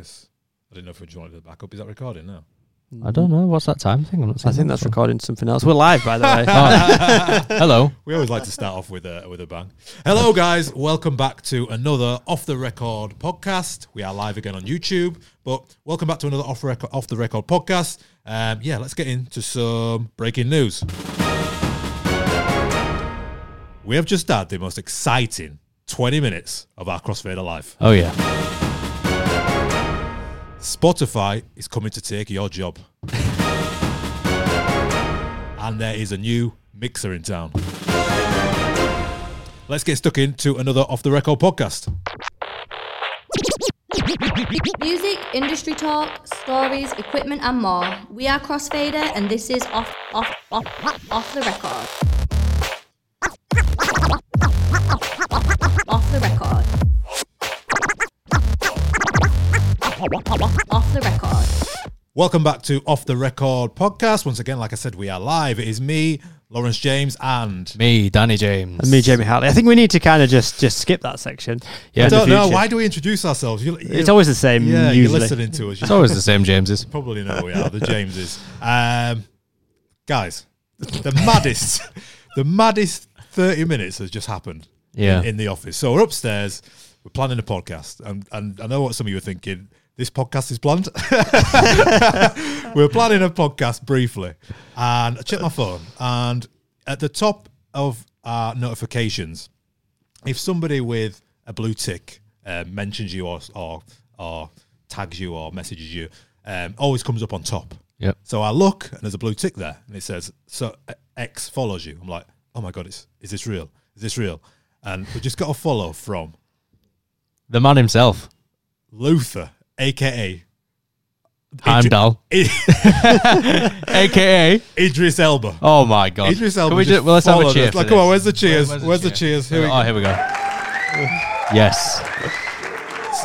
because I didn't know if we wanted to the backup. Is that recording now? I don't know. What's that time thing? I'm not I think that that's one. recording something else. We're live, by the way. Oh. Hello. We always like to start off with a with a bang. Hello, guys. Welcome back to another off the record podcast. We are live again on YouTube, but welcome back to another off record off the record podcast. Um, yeah, let's get into some breaking news. We have just had the most exciting 20 minutes of our Crossfader life. Oh yeah. Spotify is coming to take your job. and there is a new mixer in town. Let's get stuck into another off the record podcast. Music, industry talk, stories, equipment, and more. We are Crossfader, and this is off, off, off, off the record. Off the record. Off the record. Welcome back to Off the Record podcast. Once again, like I said, we are live. It is me, Lawrence James, and Me, Danny James. and me, Jamie Hartley. I think we need to kind of just just skip that section. Yeah. I in the don't know future. why do we introduce ourselves? You, you- It's always the same. yeah, you're usually. listening to us. You It's always the same Jameses. probably know who we are the Jameses. Um, guys, the maddest, the maddest thirty minutes has just happened. Yeah. in, in the office. So we're upstairs. We're planning a podcast, and and I know what some of you are thinking. This podcast is planned. we're planning a podcast briefly, and I checked my phone, and at the top of our notifications, if somebody with a blue tick uh, mentions you or, or or tags you or messages you, um, always comes up on top. Yep. So I look and there's a blue tick there, and it says so X follows you. I'm like, oh my god, is is this real? Is this real? And we just got a follow from The man himself. Luther, aka Heimdall. AKA. Idris Elba. Oh my god. Idris Elba. Can we just just, well, let's have a cheer. Like, come on, where's the cheers? Where- Where's the cheers? Here we oh, go. here we go. Yes.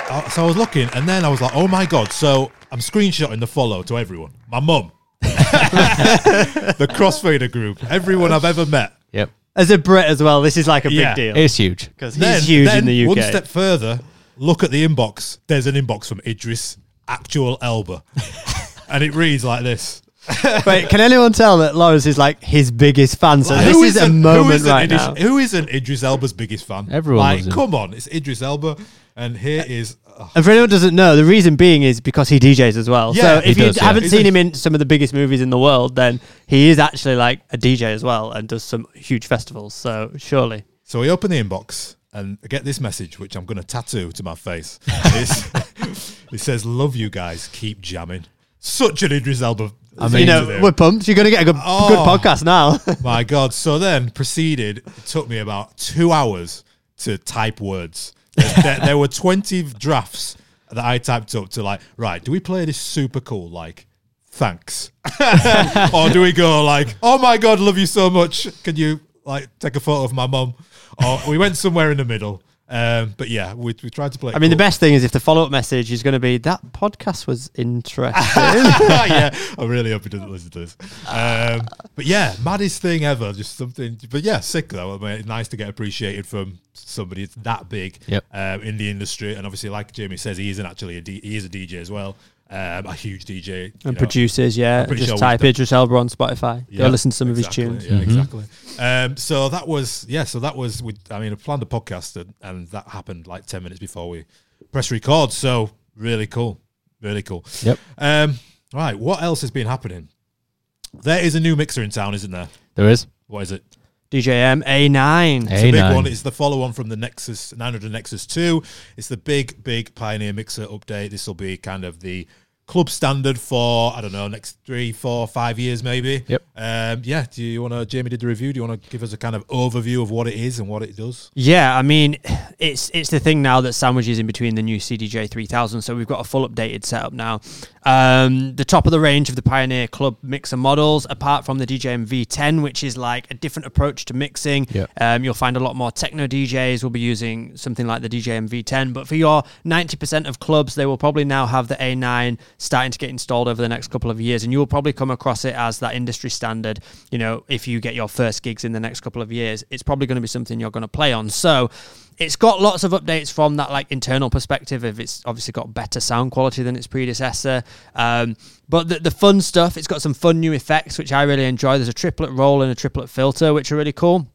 Uh, So I was looking, and then I was like, oh my god. So I'm screenshotting the follow to everyone. My mum, the Crossfader group, everyone I've ever met. Yep. As a Brit as well, this is like a big Yeah. deal It's huge. because he's Then, huge then in the UK. One step further, look at the inbox. There's an inbox from Idris, actual Elba, and it reads like this. Wait, can anyone tell that Lawrence is like his biggest fan? So Like, this who is a isn't- who moment isn't right Idris, now. Who isn't Idris Elba's biggest fan? Everyone like, loves him. come on, it's Idris Elba, and here uh, is. oh, And for anyone who doesn't know, the reason being is because he DJs as well. Yeah, so he if you does, yeah. haven't He's seen a- him in some of the biggest movies in the world, then he is actually like a DJ as well and does some huge festivals. So surely. So we open the inbox and I get this message, which I'm going to tattoo to my face. It says, "Love you guys, keep jamming." Such an Idris Elba. I mean- you know, we're pumped. You're going to get a good, Oh. good podcast now. My God. So then proceeded, it took me about two hours to type words. there, there were 20 drafts that I typed up to like, right, do we play this super cool, like, thanks? or do we go like, oh my God, love you so much. Can you like take a photo of my mum? Or we went somewhere in the middle. Um, but yeah, we, we tried to play. it I mean, the best thing is if the follow up message is going to be that podcast was interesting. yeah, I really hope he doesn't listen to this. Um, but yeah, maddest thing ever. Just something. But yeah, sick though. I mean, it's nice to get appreciated from somebody that's that big Yep. um, in the industry. And obviously, like Jamie says, he isn't actually a D- he is a DJ as well. Um, a huge DJ you and know. producers, yeah. pretty Just sure type we've Idris Elba on Spotify. Yeah, Go listen to some exactly, of his tunes. Yeah, Mm-hmm. exactly. Um, so that was yeah. So that was we. I mean, I planned a podcast and, and that happened like ten minutes before we press record. So really cool, really cool. Yep. Um, right. What else has been happening? There is a new mixer in town, isn't there? There is. What is it? DJM A9. It's a big A9. one. It's the follow-on from the Nexus 900 Nexus 2. It's the big, big Pioneer mixer update. This will be kind of the club standard for I don't know next three, four, five years maybe. Yep. Um, yeah. Do you want to? Jamie did the review. Do you want to give us a kind of overview of what it is and what it does? Yeah, I mean, it's it's the thing now that sandwiches in between the new CDJ 3000. So we've got a full updated setup now. Um, the top of the range of the Pioneer Club mixer models, apart from the DJM V10, which is like a different approach to mixing. Yeah. Um, you'll find a lot more techno DJs will be using something like the DJM V10. But for your 90% of clubs, they will probably now have the A9 starting to get installed over the next couple of years, and you will probably come across it as that industry standard. You know, if you get your first gigs in the next couple of years, it's probably going to be something you're going to play on. So it's got lots of updates from that like internal perspective if it's obviously got better sound quality than its predecessor um, but the, the fun stuff it's got some fun new effects which i really enjoy there's a triplet roll and a triplet filter which are really cool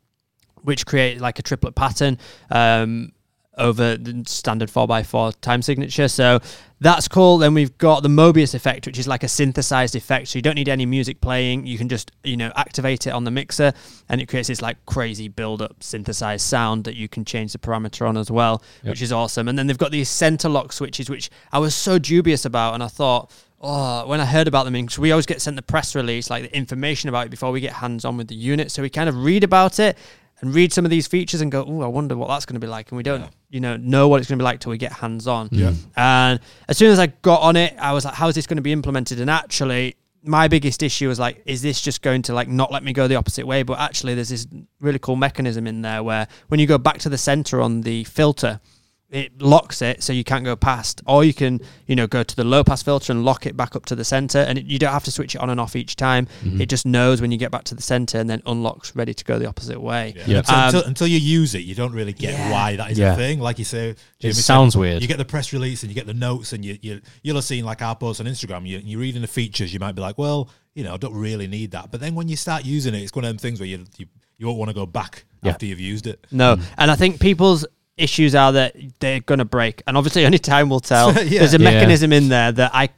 which create like a triplet pattern um, over the standard 4x4 time signature. So that's cool. Then we've got the Mobius effect, which is like a synthesized effect. So you don't need any music playing. You can just, you know, activate it on the mixer and it creates this like crazy build up synthesized sound that you can change the parameter on as well, Yep. which is awesome. And then they've got these center lock switches, which I was so dubious about. And I thought, Oh, when I heard about them, because we always get sent the press release, like the information about it before we get hands on with the unit. So we kind of read about it and read some of these features and go, oh, I wonder what that's going to be like. And we don't, you know, know what it's going to be like till we get hands on. Yeah. And as soon as I got on it, I was like, how is this going to be implemented? And actually, my biggest issue was like, is this just going to like not let me go the opposite way? But actually, there's this really cool mechanism in there where when you go back to the center on the filter, it locks it so you can't go past, or you can, you know, go to the low pass filter and lock it back up to the center, and it, you don't have to switch it on and off each time. Mm-hmm. It just knows when you get back to the center and then unlocks, ready to go the opposite way. Yeah. Yeah. Until, Um, until, until you use it, you don't really get Yeah. why that is Yeah. a thing. Like you say, Jimmy said, sounds weird. You get the press release and you get the notes, and you, you you'll have seen like our posts on Instagram. You, you're reading the features, you might be like, well, you know, I don't really need that. But then when you start using it, it's one of them things where you you, you won't want to go back Yeah. after you've used it. No, and I think people's issues are that they're going to break, and obviously only time will tell. Yeah. There's a Yeah. mechanism in there that I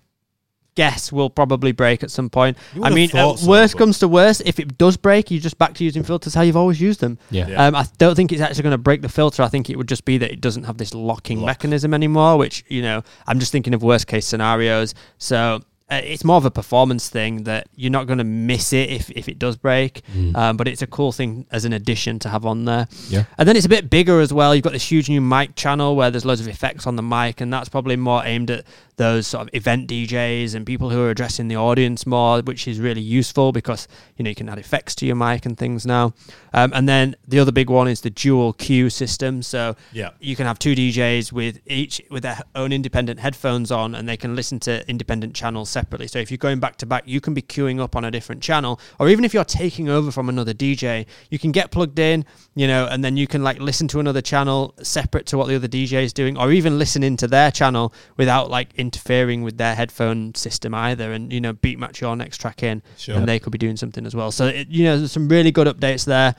guess will probably break at some point. I mean, uh, so, worst but- comes to worst, if it does break, you're just back to using filters how you've always used them. Yeah. Yeah. Um, I don't think it's actually going to break the filter. I think it would just be that it doesn't have this locking Lock. mechanism anymore, which, you know, I'm just thinking of worst case scenarios. So it's more of a performance thing that you're not going to miss it if, if it does break. Um, but it's a cool thing as an addition to have on there. Yeah. And then it's a bit bigger as well. You've got this huge new mic channel where there's loads of effects on the mic, and that's probably more aimed at those sort of event DJs and people who are addressing the audience more, which is really useful because you know you can add effects to your mic and things now. Um, and then the other big one is the dual cue system. So Yeah. you can have two DJs with each with their own independent headphones on, and they can listen to independent channels separately. So if you're going back to back, you can be queuing up on a different channel, or even if you're taking over from another DJ, you can get plugged in, you know, and then you can like listen to another channel separate to what the other DJ is doing, or even listen into their channel without like interfering with their headphone system either, and you know, beat match your next track in, Sure. and they could be doing something as well. So it, you know, there's some really good updates there.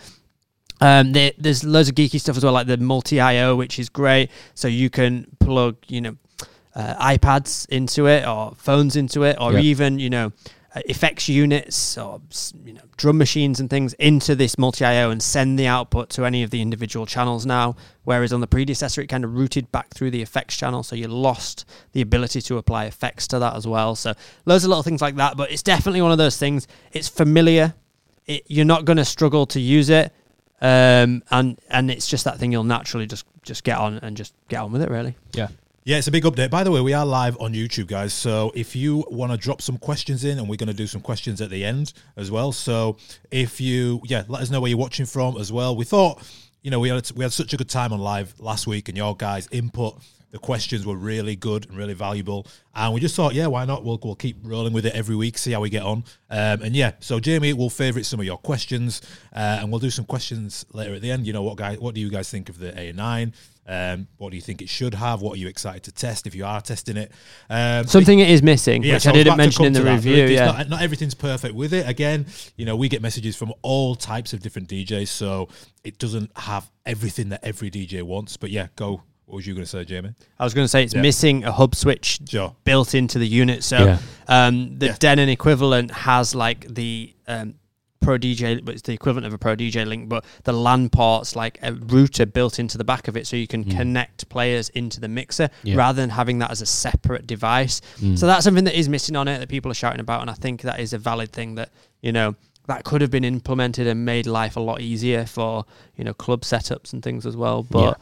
Um, there, there's loads of geeky stuff as well, like the multi IO, which is great. So you can plug, you know, uh, iPads into it, or phones into it, or Yep. even you know, effects units or you know, drum machines and things into this multi IO and send the output to any of the individual channels now. Whereas on the predecessor, it kind of routed back through the effects channel, so you lost the ability to apply effects to that as well. So loads of little things like that, but it's definitely one of those things. It's familiar. It, you're not going to struggle to use it um, and and it's just that thing you'll naturally just just get on and just get on with it really. Yeah. Yeah, it's a big update. By the way, we are live on YouTube, guys. So if you want to drop some questions in, and we're going to do some questions at the end as well. So if you, yeah, let us know where you're watching from as well. We thought, you know, we had we had such a good time on live last week, and your guys' input, the questions were really good and really valuable. And we just thought, yeah, why not? We'll we'll keep rolling with it every week, see how we get on. Um, and yeah, so Jamie we'll favourite some of your questions, uh, and we'll do some questions later at the end. You know, what guys, what do you guys think of the A9? Um, what do you think it should have? What are you excited to test if you are testing it? Um, Something it is missing, yeah, which so I didn't mention in the to that. review. Yeah, not, not everything's perfect with it. Again, you know, we get messages from all types of different DJs, so it doesn't have everything that every DJ wants. But yeah, go. What was you going to say, Jamie? I was going to say it's Yeah. missing a hub switch Sure. built into the unit. So Yeah. um, the Yeah. Denon equivalent has like the um, Pro DJ, but it's the equivalent of a Pro DJ link, but the LAN ports like a router built into the back of it, so you can hmm. connect players into the mixer Yeah. rather than having that as a separate device. Hmm. So that's something that is missing on it that people are shouting about, and I think that is a valid thing that you know that could have been implemented and made life a lot easier for you know club setups and things as well. But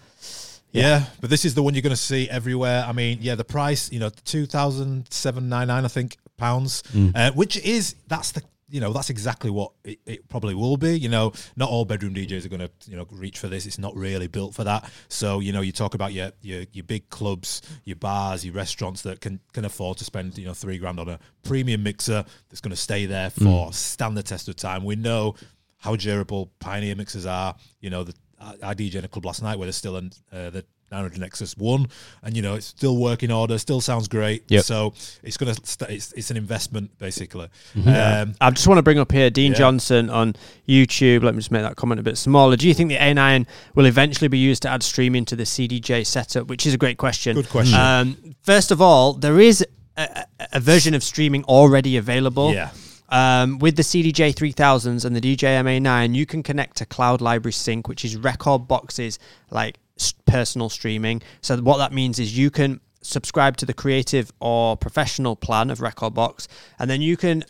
Yeah. but this is the one you're going to see everywhere. I mean, yeah, the price, you know, two thousand seven nine nine, I think, pounds, hmm. uh, which is that's the you know that's exactly what it, it probably will be. You know, not all bedroom DJs are going to you know reach for this. It's not really built for that. So you know, you talk about your your your big clubs, your bars, your restaurants that can can afford to spend you know three grand on a premium mixer that's going to stay there for stand the test of time. We know how durable Pioneer mixers are. You know, the, I, I DJ in a club last night where there's still an, uh, the 900 Nexus One, and you know it's still working order, still sounds great. Yep. So it's gonna st- it's, it's an investment basically. Mm-hmm. Um, I just want to bring up here Dean Yeah. Johnson on YouTube. Let me just make that comment a bit smaller. Do you think the A9 will eventually be used to add streaming to the CDJ setup? Which is a great question. Good question. Um, first of all, there is a, a, version of streaming already available. Yeah. Um, with the CDJ 3000s and the DJM A9, you can connect to Cloud Library Sync, which is Rekordbox's like personal streaming. So what that means is you can subscribe to the creative or professional plan of Rekordbox, and then you can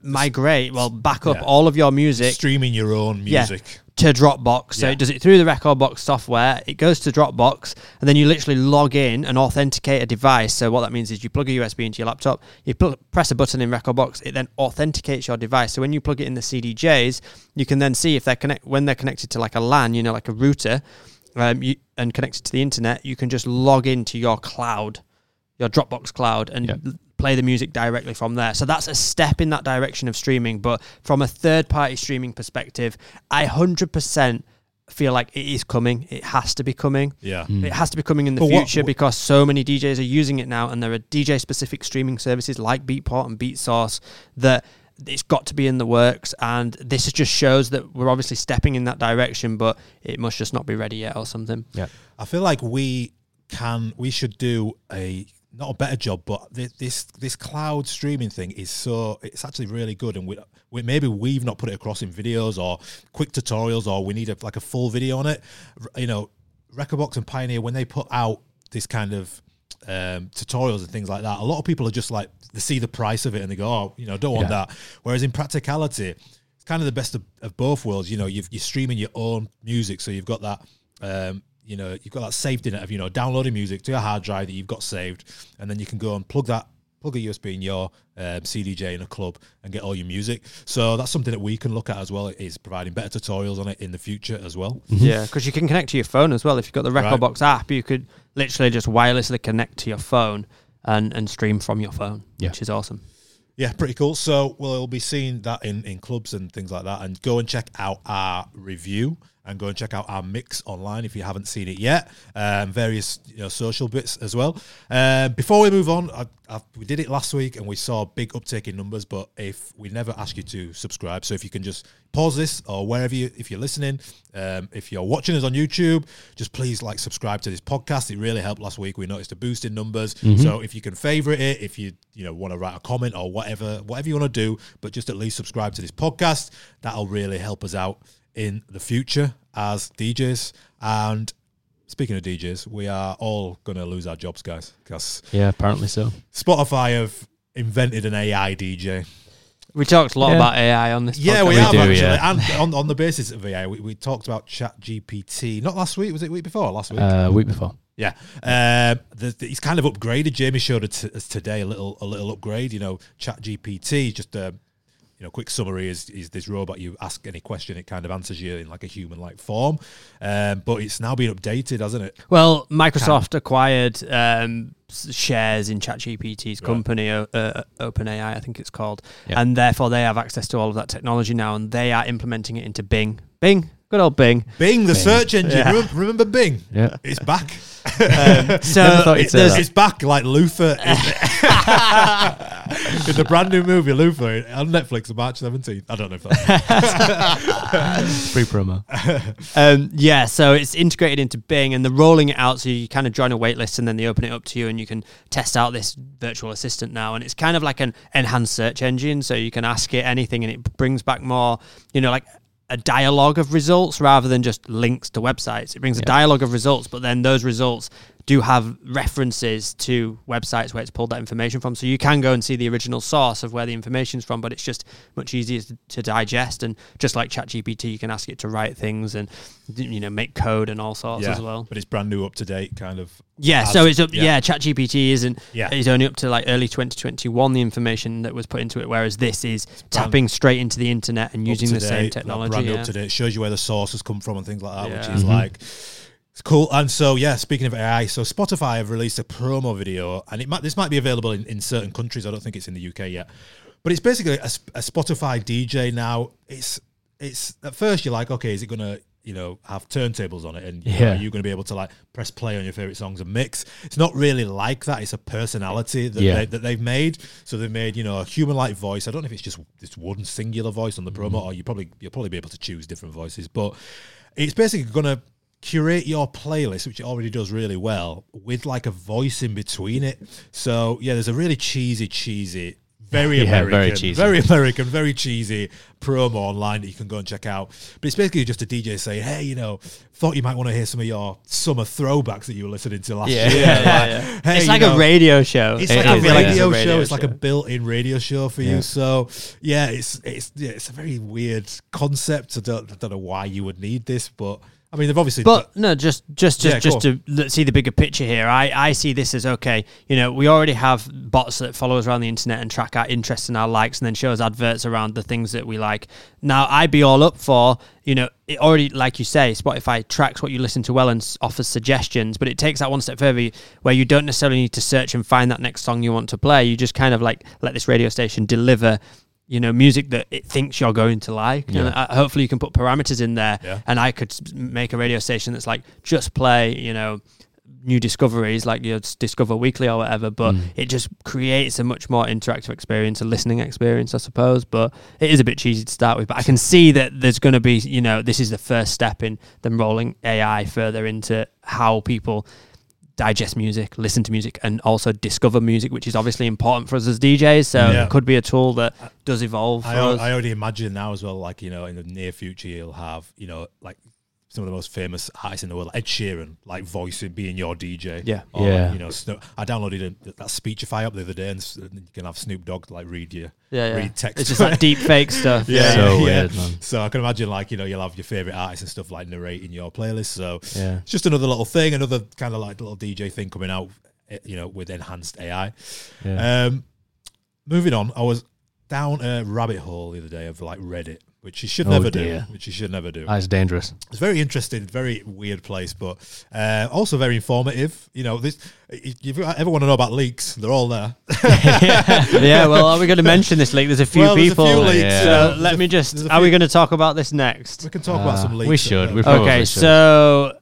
migrate, well, back up Yeah. all of your music streaming your own Yeah. music. to Dropbox. So Yeah. it does it through the Rekordbox software. It goes to Dropbox, and then you literally log in and authenticate a device. So what that means is you plug a USB into your laptop, you pl- press a button in Rekordbox, it then authenticates your device. So when you plug it in the CDJs, you can then see if they're connect when they're connected to like a LAN, you know, like a router, um, you, and connected to the internet. You can just log into your cloud, your Dropbox cloud, and Yeah. l- play the music directly from there. So that's a step in that direction of streaming. But from a third party streaming perspective, I 100% feel like it is coming. It has to be coming. Yeah. It has to be coming in the But what- future what- because so many DJs are using it now, and there are DJ specific streaming services like Beatport and BeatSource that it's got to be in the works. And this just shows that we're obviously stepping in that direction, but it must just not be ready yet or something. Yeah, I feel like we can, we should do a not a better job, but this this, this cloud streaming thing is so it's actually really good, and we, we maybe we've not put it across in videos or quick tutorials, or we need a, like a full video on it. You know, Rekordbox and Pioneer when they put out this kind of um, tutorials and things like that, a lot of people are just like they see the price of it and they go, oh, you know, don't want Yeah. that. Whereas in practicality, it's kind of the best of, of both worlds. You know, you've, you're streaming your own music, so you've got that. Um, you know, you've got that saved in it of you know downloading music to a hard drive that you've got saved, and then you can go and plug that plug a USB in your um, CDJ in a club and get all your music. So that's something that we can look at as well. Is providing better tutorials on it in the future as well. Yeah, because you can connect to your phone as well. If you've got the Right. Rekordbox app, you could literally just wirelessly connect to your phone and, and stream from your phone, Yeah. which is awesome. Yeah, pretty cool. So we'll be seeing that in, in clubs and things like that. And go and check out our review and go and check out our mix online if you haven't seen it yet. Um, various you know, social bits as well. Um, before we move on, I, I, we did it last week and we saw a big uptake in numbers. But if we never ask you to subscribe, so if you can just pause this or wherever you, if you're listening, um, if you're watching us on YouTube, just please like subscribe to this podcast. It really helped last week. We noticed a boost in numbers. So if you can favorite it, if you you know want to write a comment or whatever, whatever you want to do, but just at least subscribe to this podcast. That'll really help us out in the future as DJs. And speaking of DJs, we are all going to lose our jobs, guys, because Yeah, apparently so. Spotify have invented an AI DJ. We talked a lot Yeah. about AI on this. Yeah, podcast. we, We have do, actually. yeah. And on, on the basis of AI, we, we talked about ChatGPT. Not last week, was it week before? Last week. Uh, week before. Yeah, um, the, the, he's kind of upgraded. Jamie showed us today a little a little upgrade. You know, ChatGPT just a you know quick summary is is this robot. You ask any question, it kind of answers you in like a human like form. Um, but it's now been updated, hasn't it? Well, Microsoft acquired um, shares in ChatGPT's company, uh, uh, OpenAI, I think it's called, Yeah. and therefore they have access to all of that technology now, and they are implementing it into Bing. Bing, good old Bing. Bing, the search engine. Yeah. Remember, remember Bing? Yeah. It's back. So Never thought you'd say there's- that. It's back like Luther in, in the brand new movie Luther on Netflix, on March seventeenth. I don't know if that's Free promo. Um, yeah, so it's integrated into Bing and they're rolling it out. So you kind of join a wait list and then they open it up to you and you can test out this virtual assistant now. And it's kind of like an enhanced search engine. So you can ask it anything and it brings back more, you know, like a dialogue of results rather than just links to websites. It brings a dialogue of results, but then those results do have references to websites where it's pulled that information from. So you can go and see the original source of where the information's from, but it's just much easier to, to digest. And just like ChatGPT, you can ask it to write things and you know make code and all sorts yeah, as well. but it's brand new, up to date, kind of. Yeah, so it's up. yeah. Yeah, ChatGPT isn't. Yeah. it's only up to like early 2021. The information that was put into it, whereas this is tapping straight into the internet and using the same technology. Brand new yeah. up to date. Shows you where the sources come from and things like that, which is Mhm. like it's cool. And so yeah, speaking of AI, so Spotify have released a promo video, and it might this might be available in, in certain countries. I don't think it's in the UK yet, but it's basically a, a Spotify DJ now. It's it's at first you're like, okay, is it gonna you know have turntables on it, and you know, Yeah. are you gonna be able to like press play on your favorite songs and mix? It's not really like that. It's a personality that Yeah. they, that they've made. So they've made you know a human like voice. I don't know if it's just this one singular voice on the promo, mm-hmm. or you probably you'll probably be able to choose different voices, but it's basically gonna curate your playlist, which it already does really well, with like a voice in between it. So yeah, there's a really cheesy, cheesy. Very Yeah, American, very cheesy. very American, very cheesy promo online that you can go and check out. But it's basically just a DJ saying, "Hey, you know, thought you might want to hear some of your summer throwbacks that you were listening to last Yeah. year." Yeah, Like, yeah. "Hey, it's like know, a radio show. it's It like a radio, It's a show. It's like a built-in radio show for you. So yeah, it's it's yeah, it's a very weird concept. I don't, I don't know why you would need this, but I mean they've obviously. But no, just just just, Yeah, just go to l- see the bigger picture here. I, I see this as okay. You know, we already have bots that follow us around the internet and track our interests and our likes, and then show us adverts around the things that we like. Now, I'd be all up for you know it already like you say, Spotify tracks what you listen to well and s- offers suggestions, but it takes that one step further, where you don't necessarily need to search and find that next song you want to play. You just kind of like let this radio station deliver. You know, music that it thinks you're going to like. And Yeah. uh, hopefully, you can put parameters in there Yeah. and I could make a radio station that's like just play, you know, new discoveries like you discover weekly or whatever but Mm. it just creates a much more interactive experience a listening experience i suppose but it is a bit cheesy to start with but i can see that there's going to be you know this is the first step in them rolling ai further into how people digest music listen to music and also discover music which is obviously important for us as djs so Yeah. it could be a tool that does evolve for I, us. I already imagine now as well, like you know, in the near future, you'll have you know, like some of the most famous artists in the world, like Ed Sheeran, like voicing being your DJ. Yeah. Or, Yeah. You know, Sno- I downloaded a, that Speechify up the other day, and and you can have Snoop Dogg like read you, yeah, yeah. read text. it's just like deep fake stuff Yeah, so yeah. weird, man. So I can imagine like you know you'll have your favorite artists and stuff like narrating your playlist. So Yeah. it's just another little thing, another kind of like little DJ thing coming out, eh, you know, with enhanced AI. Yeah. Um, moving on, I was down a rabbit hole the other day of like Reddit, which you should Oh, never dear. do. Which you should never do. That's dangerous. It's very interesting, very weird place, but uh, also very informative. You know, this if you ever want to know about leaks, they're all there. yeah, well, are we going to mention this leak? There's a few Well, there's a people. few leaks, Yeah. So you let there's me just. Are we going to talk about this next? We can talk about Uh, some leaks. we should. We probably Okay, should. so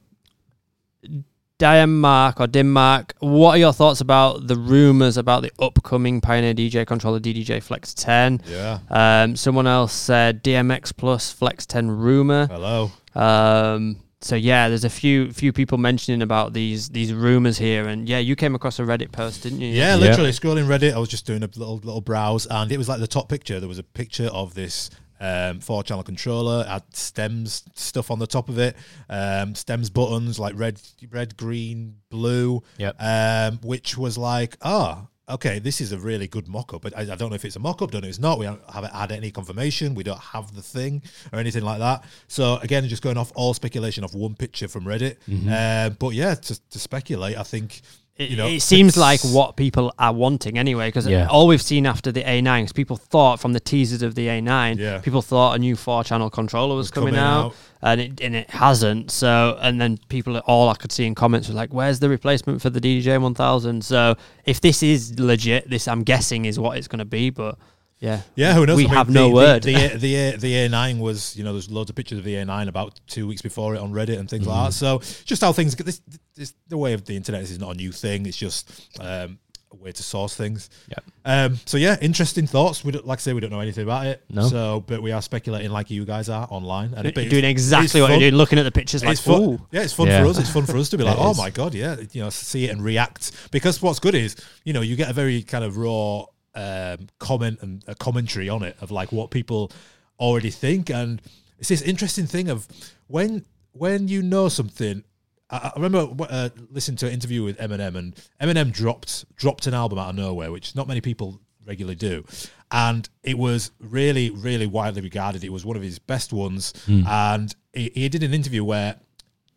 Diamark or Dimmark, what are your thoughts about the rumors about the upcoming Pioneer DJ controller DDJ Flex 10? yeah. Um, someone else said DMX Plus Flex 10 rumor. Hello. Um, so yeah, there's a few few people mentioning about these these rumors here, and yeah, you came across a Reddit post, didn't you? Yeah, Yeah. literally scrolling Reddit. I was just doing a little little browse, and it was like the top picture. There was a picture of this um, four channel controller. Had stems stuff on the top of it. Um, stems buttons like red, red, green, blue. Yep. Um, which was like, ah, okay, this is a really good mock up. But I, I don't know if it's a mock up. Don't know if it's not. We haven't haven't had any confirmation. We don't have the thing or anything like that. So again, just going off all speculation of one picture from Reddit. Uh, but yeah, to, to speculate, I think. It, You know, it seems like what people are wanting anyway, because Yeah. all we've seen after the A9 is people thought from the teasers of the A9, Yeah. people thought a new four-channel controller was, Was coming, coming out, out. and it and it hasn't. So, and then people all I could see in comments was like, "Where's the replacement for the DJ 1000?" So, if this is legit, this I'm guessing is what it's going to be. But yeah, Yeah, who knows? We I mean, have the, no the- word. The, A- the, A- the A9 was, you know, there's loads of pictures of the A9 about two weeks before it on Reddit and things Mm-hmm. like that. So just how things get this, this, the way of the internet is not a new thing. It's just um, a way to source things. Yep. Um, so yeah, interesting thoughts. We don't, like I say, we don't know anything about it. No. So, but we are speculating like you guys are online. And You're doing exactly what fun. you're doing, looking at the pictures like, It's fun. "Ooh." Yeah, it's fun Yeah. for us. It's fun for us to be like, oh is. my god, yeah, you know, see it and react. Because what's good is, you know, you get a very kind of raw um, comment and a commentary on it of like what people already think, and it's this interesting thing of when when you know something I, I remember uh, listening to an interview with Eminem, and Eminem dropped dropped an album out of nowhere, which not many people regularly do, and it was really, really widely regarded. It was one of his best ones, and he, he did an interview where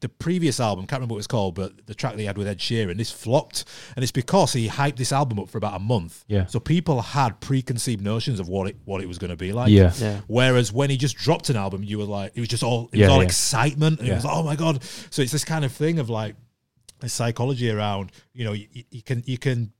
the previous album, can't remember what it was called, but the track that he had with Ed Sheeran, this flopped, and it's because he hyped this album up for about a month. Yeah. So people had preconceived notions of what it what it was going to be like. Yeah. Yeah. Whereas when he just dropped an album, you were like, it was just all it Yeah, was all yeah. excitement, and it was like, oh my god. So it's this kind of thing of like the psychology around, you know, you, you can you can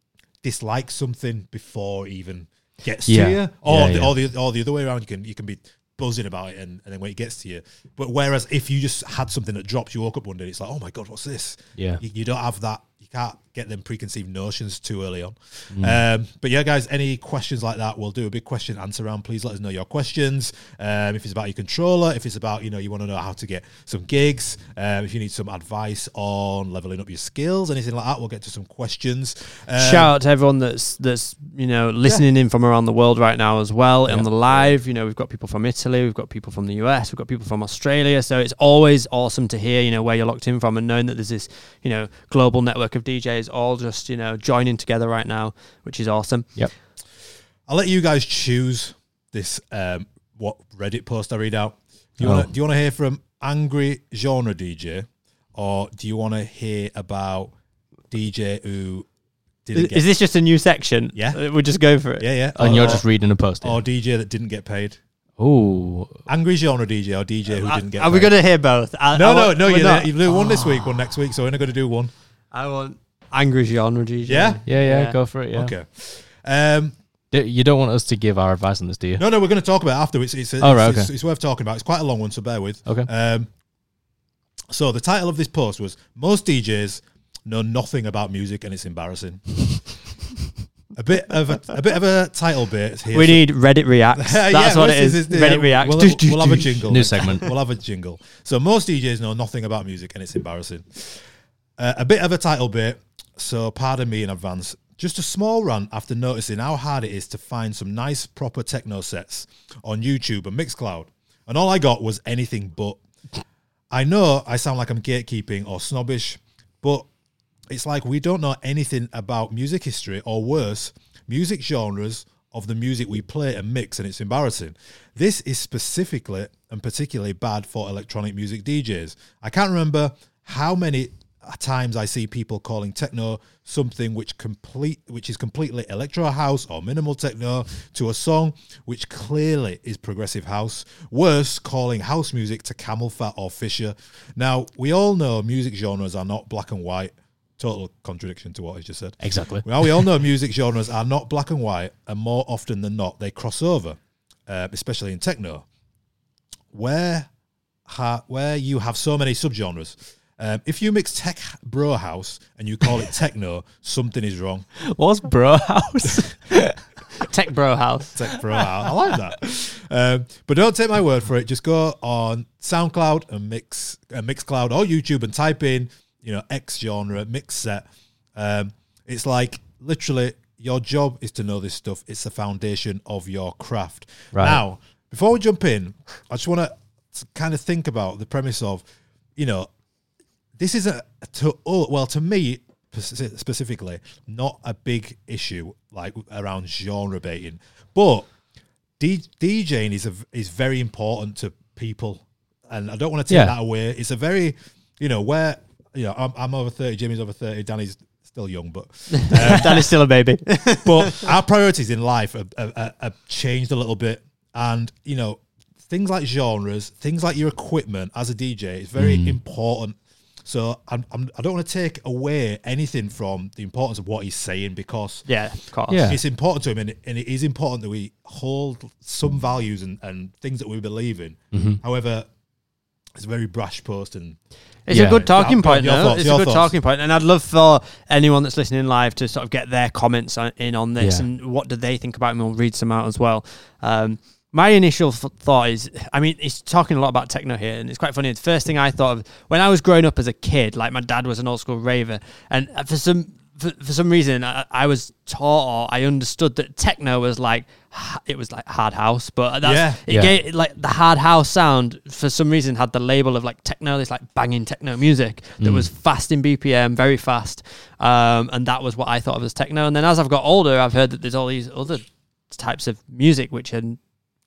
dislike something before even gets Yeah. to you, or Yeah, the, yeah. or the or the other way around. You can you can be buzzing about it, and, and then when it gets to you, but whereas if you just had something that drops, you woke up one day, it's like, oh my god, what's this? Yeah. you, you don't have that. You can't get them preconceived notions too early on. Mm. Um, but yeah, guys, any questions like that, we'll do a big question answer round. Please let us know your questions. Um, if it's about your controller, if it's about you know you want to know how to get some gigs, um, if you need some advice on leveling up your skills, anything like that, we'll get to some questions. Um, Shout out to everyone that's that's you know listening in from around the world right now as well Yeah. on the live. You know, we've got people from Italy, we've got people from the US, we've got people from Australia. So it's always awesome to hear you know where you're locked in from and knowing that there's this you know global network of DJs all just you know joining together right now, which is awesome. Yep. I'll let you guys choose this. Um, what Reddit post I read out? Do you Oh. want to do you want to hear from angry genre DJ, or do you want to hear about DJ who didn't Is, get is this just a new section? Yeah. Uh, we'll just go for it. yeah yeah And or, you're just reading a post. or DJ that didn't get paid? Oh, Angry genre DJ or DJ who Are, didn't get Uh, are paid? we going to hear both? I, no I no want- no we're you not. you do one this week, one next week. So we're only going to do one. I want angry genre DJ. Yeah? yeah, yeah, Yeah. go for it. Yeah. Okay. Um, D- You don't want us to give our advice on this, do you? no, no, we're going to talk about it after. It's it's, Oh, right, it's, it's, okay. it's worth talking about. It's quite a long one, so bear with. Okay. Um, so the title of this post was "Most DJs know nothing about music and it's embarrassing." a bit of a, a bit of a title bit here. We so- need Reddit reacts. Yeah, That's what this it is. this- Reddit yeah, reacts. We'll, we'll have a jingle. New segment. We'll have a jingle. So most DJs know nothing about music and it's embarrassing. Uh, a bit of a title bit. So pardon me in advance. Just a small rant after noticing how hard it is to find some nice proper techno sets on YouTube and Mixcloud. And all I got was anything but. I know I sound like I'm gatekeeping or snobbish, but it's like we don't know anything about music history or worse, music genres of the music we play and mix, and it's embarrassing. This is specifically and particularly bad for electronic music DJs. I can't remember how many times I see people calling techno something which complete which is completely electro house or minimal techno to a song which clearly is progressive house. Worse, calling house music to CamelPhat or Fisher. Now we all know music genres are not black and white. Total contradiction to what I just said. Exactly. Well, we all know music genres are not black and white, and more often than not, they cross over, uh, especially in techno, where ha- where you have so many subgenres. Um, if you mix tech bro house and you call it techno, something is wrong. What's Bro House? Tech Bro House. Tech bro house, I like that. Um, but don't take my word for it. Just go on SoundCloud and Mix uh, Mixcloud or YouTube and type in, you know, X genre mix set. Um, it's like literally your job is to know this stuff. It's the foundation of your craft. Right. Now, before we jump in, I just want to kind of think about the premise of, you know, this is a to oh, well to me specifically not a big issue like around genre baiting, but D- DJing is a, is very important to people, and I don't want to take Yeah. that away. It's a very you know where you know I'm, I'm over thirty, Jimmy's over thirty, Danny's still young, but Danny's still a baby. but our priorities in life have, have, have- have changed a little bit, and you know things like genres, things like your equipment as a DJ is very Mm. important. So I'm, I'm, I don't want to take away anything from the importance of what he's saying because yeah, of course. Yeah. it's important to him, and, and it is important that we hold some values and, and things that we believe in. Mm-hmm. However, it's a very brash post, and It's Yeah. a good talking point, your though. thoughts, it's a good thoughts. talking point, and I'd love for anyone that's listening live to sort of get their comments on, in on this Yeah. and what do they think about him. And we'll read some out as well. Um, my initial f- thought is, I mean, he's talking a lot about techno here, and it's quite funny. The first thing I thought of when I was growing up as a kid, like my dad was an old school raver, and for some for, for some reason I, I was taught or I understood that techno was like it was like hard house, but that's, Yeah. it Yeah. gave like the hard house sound for some reason had the label of like techno, this like banging techno music that Mm. was fast in BPM, very fast, um, and that was what I thought of as techno. And then as I've got older, I've heard that there's all these other types of music which are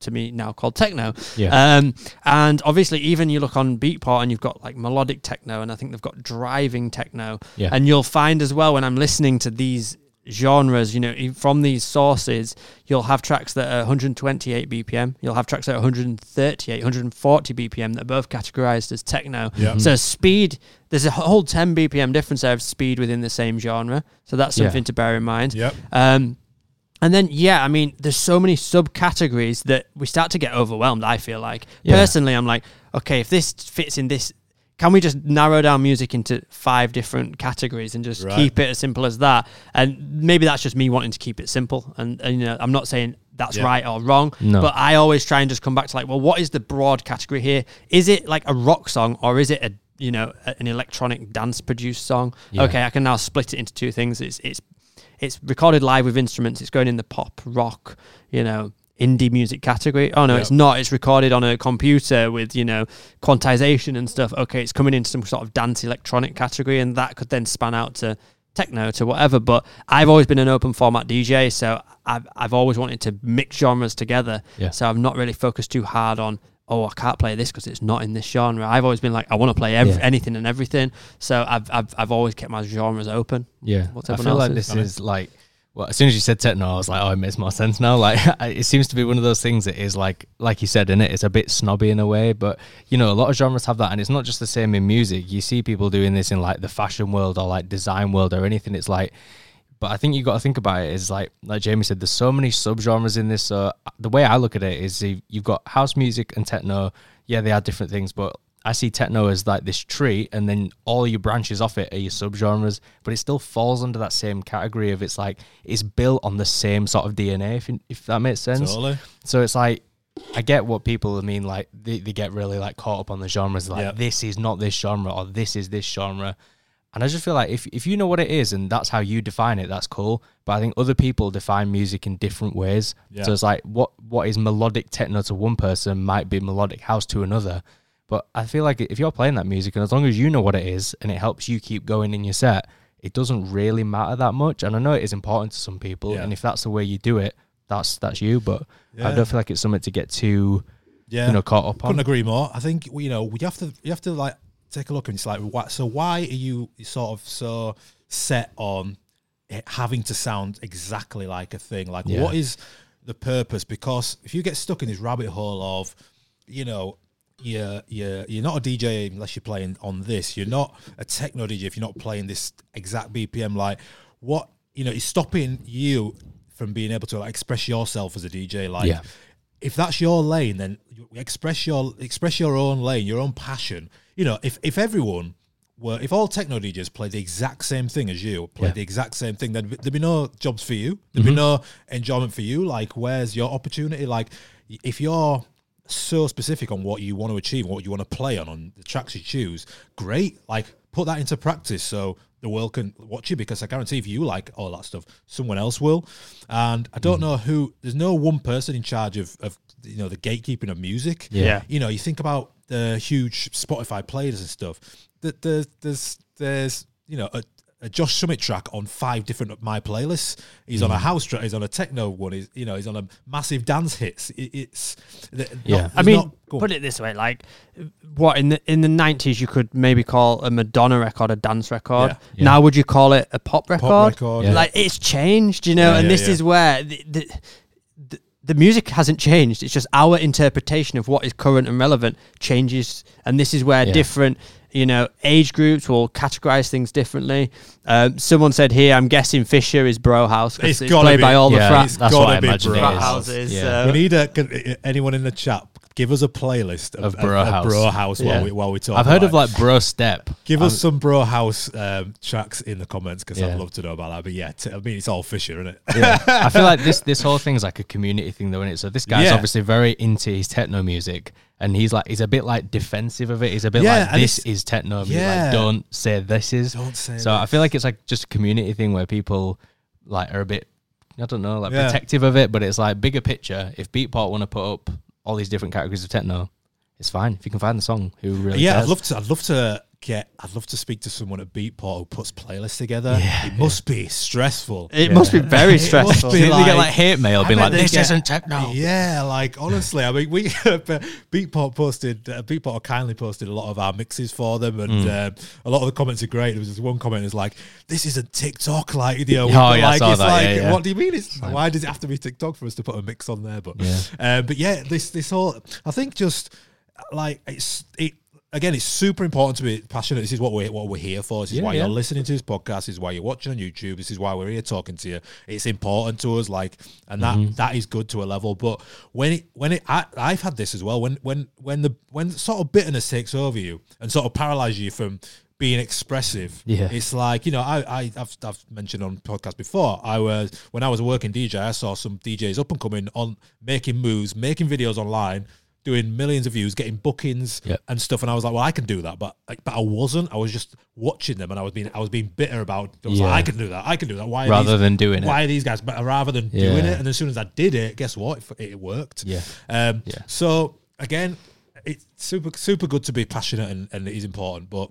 to me now called techno. Yeah. Um, and obviously, even you look on Beatport and you've got like melodic techno, and I think they've got driving techno. Yeah. And you'll find as well when I'm listening to these genres, you know, from these sources, you'll have tracks that are 128 BPM, you'll have tracks that are 138, 140 BPM that are both categorized as techno. Yeah. So speed, there's a whole 10 BPM difference there of speed within the same genre. So that's Yeah. something to bear in mind. Yep. Um, and then, yeah, I mean, there's so many subcategories that we start to get overwhelmed. I feel like Yeah. personally, I'm like, okay, if this fits in this, can we just narrow down music into five different categories and just Right. keep it as simple as that? And maybe that's just me wanting to keep it simple. And, and you know, I'm not saying that's Yeah. right or wrong, No. but I always try and just come back to like, well, what is the broad category here? Is it like a rock song or is it a you know an electronic dance produced song? Yeah. Okay, I can now split it into two things. It's it's it's recorded live with instruments. It's going in the pop, rock, you know, indie music category. Oh no, Yeah. it's not. It's recorded on a computer with you know quantization and stuff. Okay, it's coming into some sort of dance electronic category, and that could then span out to techno to whatever. But I've always been an open format DJ, so I've I've always wanted to mix genres together. Yeah. So I've not really focused too hard on. Oh, I can't play this because it's not in this genre. I've always been like, I want to play ev- Yeah. anything and everything. So I've, I've I've always kept my genres open. Yeah, What's I feel like else's? this is like. Well, as soon as you said techno, I was like, "Oh, it makes more sense now." Like, it seems to be one of those things that is like, like you said, in it, it's a bit snobby in a way. But you know, a lot of genres have that, and it's not just the same in music. You see people doing this in like the fashion world or like design world or anything. It's like, but I think you got to think about it is like, like Jamie said, there's so many subgenres in this. So uh, the way I look at it is, you- you've got house music and techno. Yeah, they are different things, but I see techno as like this tree, and then all your branches off it are your subgenres, but it still falls under that same category of it's like it's built on the same sort of DNA, if, if that makes sense. Totally. So it's like I get what people mean, like they, they get really like caught up on the genres, like Yeah. this is not this genre or this is this genre. And I just feel like if, if you know what it is and that's how you define it, that's cool. But I think other people define music in different ways. Yeah. So it's like what what is melodic techno to one person might be melodic house to another. But I feel like if you're playing that music and as long as you know what it is and it helps you keep going in your set, it doesn't really matter that much. And I know it is important to some people, Yeah. and if that's the way you do it, that's that's you. But I don't feel like it's something to get too Yeah. you know caught up on Couldn't agree more. I think you know you have to you have to like take a look and it's like why, so why are you sort of so set on it having to sound exactly like a thing? Like Yeah. what is the purpose? Because if you get stuck in this rabbit hole of you know you're you're you're not a DJ unless you're playing on this. You're not a techno DJ if you're not playing this exact BPM. Like what you know is stopping you from being able to like, express yourself as a DJ. Like Yeah. if that's your lane, then express your express your own lane, your own passion. You know, if if everyone were, if all techno DJs played the exact same thing as you, played Yeah. Mm-hmm. the exact same thing, then there'd be no jobs for you. There'd be no enjoyment for you. Like, where's your opportunity? Like, if you're so specific on what you want to achieve, what you want to play on, on the tracks you choose, great. Like, put that into practice so the world can watch you because I guarantee if you like all that stuff, someone else will. And I don't know who. There's no one person in charge of of you know the gatekeeping of music. Yeah. You know, you think about the huge Spotify players and stuff. That there's there's there's you know a, a John Summit track on five different of my playlists. He's on a Mm. house track. He's on a techno one. He's you know he's on a massive dance hits. It, it's th- Yeah. not- I mean, not- put it this way: like, what in the in the nineties, you could maybe call a Madonna record a dance record. Yeah. Yeah. Now, would you call it a pop record? pop record. Yeah. Like, it's changed, you know. Yeah, and yeah, this yeah. is where the, the the the music hasn't changed. It's just our interpretation of what is current and relevant changes, and this is where Yeah. different. You know, age groups will categorize things differently. Um, someone said here, I'm guessing Fisher is Bro House because It's it's, gotta played be. by all Yeah, the frat, It's what I imagine it bro frat is. house. houses. Yeah. so- we need a, anyone in the chat. Give us a playlist of, Of Bro House. Bro House Yeah. while we while we talk. I've heard of like Bro Step. Give Um, us some Bro House um, tracks in the comments because Yeah. I'd love to know about that. But yeah, t- I mean, it's all Fisher, isn't it? yeah. I feel like this this whole thing's like a community thing, though, isn't it? So this guy's Yeah. obviously very into his techno music, and he's like he's a bit like defensive of it. He's a bit Yeah, like this is techno. music. Yeah. Like, don't say this is. Don't say So I feel like it's like just a community thing where people like are a bit, I don't know, like Yeah. protective of it. But it's like bigger picture. If Beatport want to put up all these different categories of techno, it's fine. If you can find the song, who really yeah, cares? I'd love to. I'd love to get. I'd love to speak to someone at Beatport who puts playlists together. Yeah, it must be stressful. It must be very stressful. be They get like- like hate mail I being like, "This get- isn't techno." Yeah, like honestly, I mean, we Beatport posted, uh, Beatport kindly posted a lot of our mixes for them, and Mm. um, a lot of the comments are great. There was this one comment is like, "This isn't TikTok, like you know, Oh, yeah, I like saw it's that, like, yeah, yeah. what do you mean? It's why does it have to be TikTok for us to put a mix on there? But Yeah. uh, but yeah, this this whole, I think just like it's it. Again, it's super important to be passionate. This is what we're what we're here for. This is Yeah, why yeah. you're listening to this podcast. This is why you're watching on YouTube. This is why we're here talking to you. It's important to us, like, and that Mm-hmm. that is good to a level. But when it when it, I, I've had this as well. When when when the when sort of bitterness takes over you and sort of paralyzes you from being expressive. Yeah. it's like you know I, I I've, I've mentioned on podcast before. I was when I was a working DJ, I saw some DJs up and coming on making moves, making videos online. Doing millions of views, getting bookings Yep. and stuff, and I was like, "Well, I can do that," but like, but I wasn't. I was just watching them, and I was being I was being bitter about. I was like, "I can do that. I can do that." Why are Rather these- than doing it. Why are these guys? But rather than doing it, and as soon as I did it, guess what? It, it worked. Yeah. Um, Yeah. So again, it's super super good to be passionate, and, and it is important. But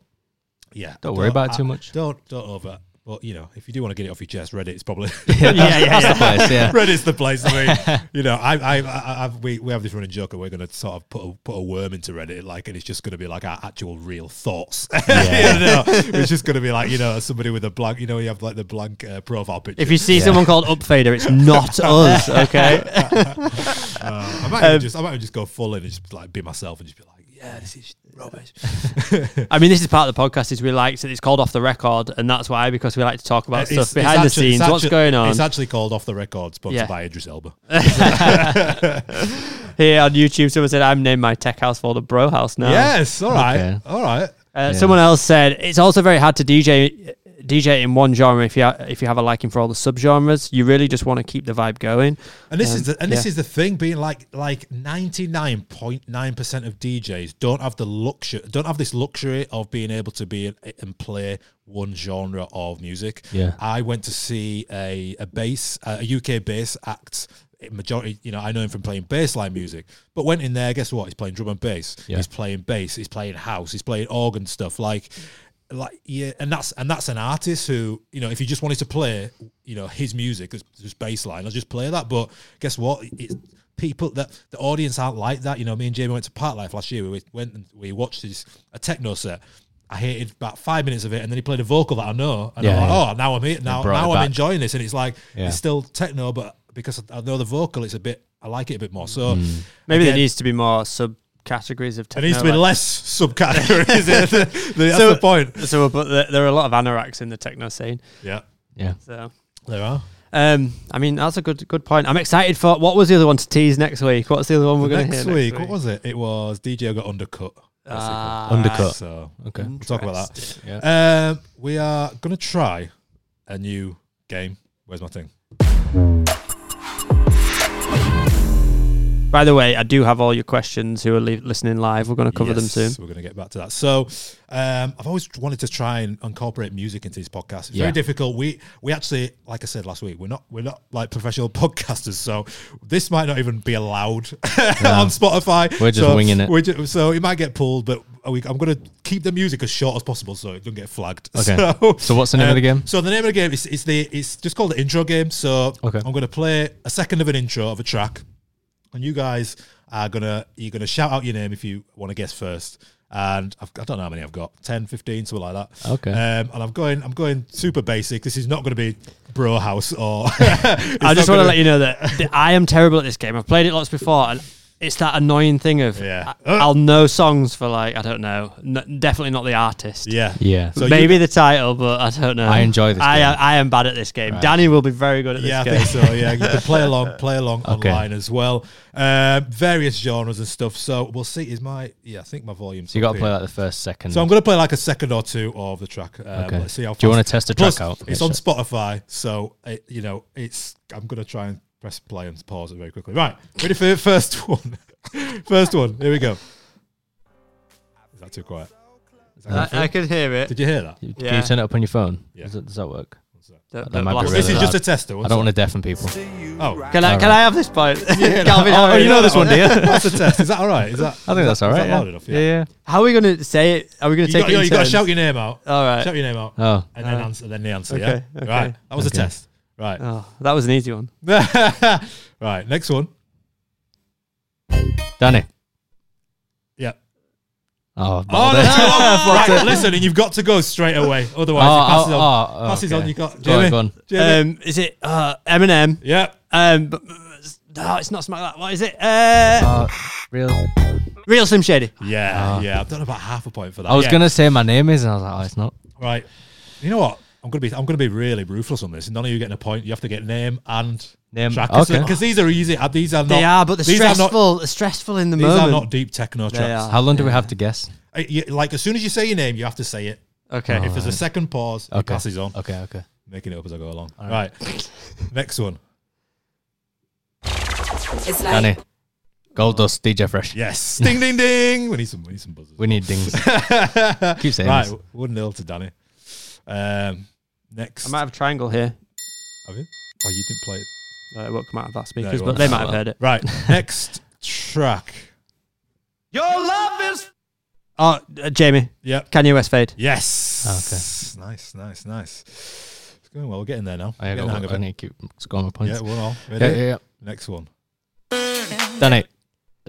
yeah, Don't worry about it too much. Don't don't over. But you know, if you do want to get it off your chest, Reddit's probably yeah, yeah, that's the place. Yeah, Reddit's the place. I mean, you know, I, I, I, I've, we, we have this running joke, that we're going to sort of put a, put a worm into Reddit, like, and it's just going to be like our actual real thoughts. Yeah. you know, it's just going to be like, you know, somebody with a blank, you know, you have like the blank uh, profile picture. If you see Yeah. someone called Upfader, it's not us, okay? Uh, I might Um, just, I might just go full in and just like be myself and just be like, yeah, this is rubbish. I mean, this is part of the podcast. Is we like to, it's called off the record, and that's why because we like to talk about Uh, It's- stuff behind the actually- scenes, it's what's actually- going on It's actually called Off the Record, sponsored Yeah. by Idris Elba. here on YouTube. Someone said I'm named my tech house for the Bro House now. Yes, all right, Okay. all right. Uh, Yeah. Someone else said it's also very hard to DJ DJ in one genre if you ha- if you have a liking for all the subgenres. You really just want to keep the vibe going. And this Um, is the, and this is the thing being like like 99.9% of DJs don't have the luxury don't have this luxury of being able to be in, and play one genre of music. Yeah. I went to see a a bass a UK bass act majority you know I know him from playing bassline music but went in there guess what he's playing drum and bass Yeah. he's playing bass he's playing house he's playing organ stuff like like yeah and that's and that's an artist who you know if you just wanted to play you know his music as just bass line i'll just play that but guess what it's people that the audience aren't like that you know me and jamie went to Parklife last year we went and we watched his a techno set I hated about five minutes of it, and then he played a vocal that I know, and Yeah, I'm like, yeah. "Oh, now I'm here. Now, now I'm back. enjoying this." And it's like Yeah. it's still techno, but because I know the vocal, it's a bit. I like it a bit more. So Hmm. Maybe there needs to be more subcategories of there techno. needs to be like- less subcategories. That's So- the point. So, but there, there are a lot of anoraks in the techno scene. Yeah, yeah. So, there are. um, I mean, that's a good good point. I'm excited for what was the other one to tease next week? What's the other one we're going to hear next, hear week, what was it? It was DJ got undercut. Ah, Undercut. So Okay. we'll talk about that. Yeah. Um, we are gonna try a new game. Where's my thing? By the way, I do have all your questions who are li- listening live. We're going to cover them soon. We're going to get back to that. So, um, I've always wanted to try and incorporate music into this podcast. It's Yeah. very difficult. We we actually, like I said last week, we're not we're not like professional podcasters, so this might not even be allowed on Spotify. We're just So winging it. we're ju- so it might get pulled, but we, I'm going to keep the music as short as possible so it doesn't get flagged. Okay. So, So what's the name of the game? So the name of the game is it's the it's just called the intro game. So Okay. I'm going to play a second of an intro of a track, and you guys are gonna you're gonna shout out your name if you want to guess first. And I've, I don't know how many I've got 10, 15, something like that. Okay. Um, and I'm going I'm going super basic. This is not going to be Bro House or. I just want to let you know that, that I am terrible at this game. I've played it lots before, and it's that annoying thing of Yeah. I, I'll know songs for like I don't know, n- definitely not the artist. Yeah. Yeah. So Maybe you- the title, but I don't know. I enjoy this I game. I am bad at this game. Right. Danny will be very good at this Yeah, I game. think so. Yeah, you can play along, play along Okay. online as well. Uh, various genres and stuff. So we'll see. Is my yeah? I think my volume. So you got to play like the first second. So I'm going to play like a second or two of the track. Um, Okay. Let's see how. Do you wanna test the Plus, track out? It's Yeah, on sure. Spotify, so it, you know it's. I'm going to try and press play and pause it very quickly. Right, ready for the first one. first one. Here we go. Is that too quiet? Is that I, going I could hear it. Did you hear that? Can Yeah. you turn it up on your phone? Yeah. Does, it, does that work? The- That the might be blast- This really is just loud. a tester. I don't want to deafen people. Oh, Can I All can. I have this point? Yeah, Calvin, no. how are Oh, you know this one, do you? That's a test. Is that all right? Is that? I think that's all right. is that yeah. loud enough? yeah, yeah. How are we going to say it? Are we going to You take got, it? in you got to turns? shout your name out. All right. Shout your name out, Oh, and then Uh, answer. Then the answer. okay, yeah. okay. Right. That was Okay. a test. Right. Oh, that was an easy one. right. Next one. Danny. Yeah. Oh, Oh, balled that's it. too long. Fucked right, listen, and you've got to go straight away. Otherwise, Oh, it passes oh, on. oh, passes okay. on. You got Go on, Jamie. go on. Jamie. Um, is it uh, Eminem? yeah. Um, but, no, it's not Smack That. What is it? Uh, Uh, real. Real Slim Shady. Yeah. Ah. yeah. I've done about half a point for that. I was Yeah. gonna say my name is, and I was like, oh, it's not. Right. You know what? I'm gonna be. I'm gonna be really ruthless on this. None of you getting a point. You have to get name and Name. track. Okay. Because these are easy. Uh, These are not. they are, but they're these are not- stressful. they're stressful in the These moment. are not deep techno They tracks. are. How long do we have to guess? Uh, you- Like as soon as you say your name, you have to say it. Okay. If there's a second pause, it Okay. passes on. Okay, okay. Making it up as I go along. All right. Next one. It's like Danny. Gold Dust, DJ Fresh. Yes. ding ding ding. We need some. We need some buzzers. We need dings. Keep saying this. right. this. One nil to Danny. Um. Next. I might have a triangle here. Have you? Oh, you didn't play it. Uh, it won't come out of our No, speakers, it but won't. they Oh, might have heard it. Right. Next track. Your love is. Oh, uh, Jamie. Yep. Kanye West fade. Yes. Okay. Nice. Nice. Nice. It's going well. We're getting there now. I, Getting the hang got, of I it. need to keep scoring my Yeah. points. One all. Yeah, Ready? yeah, yeah. Next one. Danny.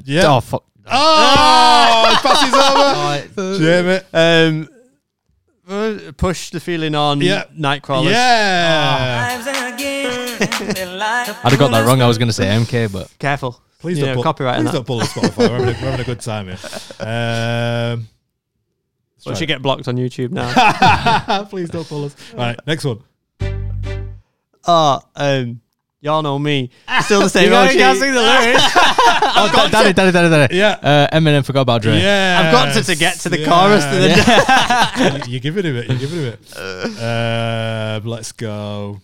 Yeah. Oh, fuck. Oh, it passes over. Jamie. Um, uh, push the feeling on. Yeah. Nightcrawler. Yeah. I'd have got that wrong. I was going to say MK, but Careful. Please You don't know, pull, copyright Please that. don't pull the Spotify. We're having, a, we're having a good time here. Um, let's Well, try she get blocked on YouTube now. Please don't pull us. Right, next one. oh, um, y'all know me. Still the same. You OG. can't sing the lyrics. oh, Da- Danny, Danny, Danny, Danny. Yeah. Uh, Eminem forgot about Dre. Yeah. I've got to, to get to the chorus. To the you, you're giving him it. You're giving him it. Um, let's go.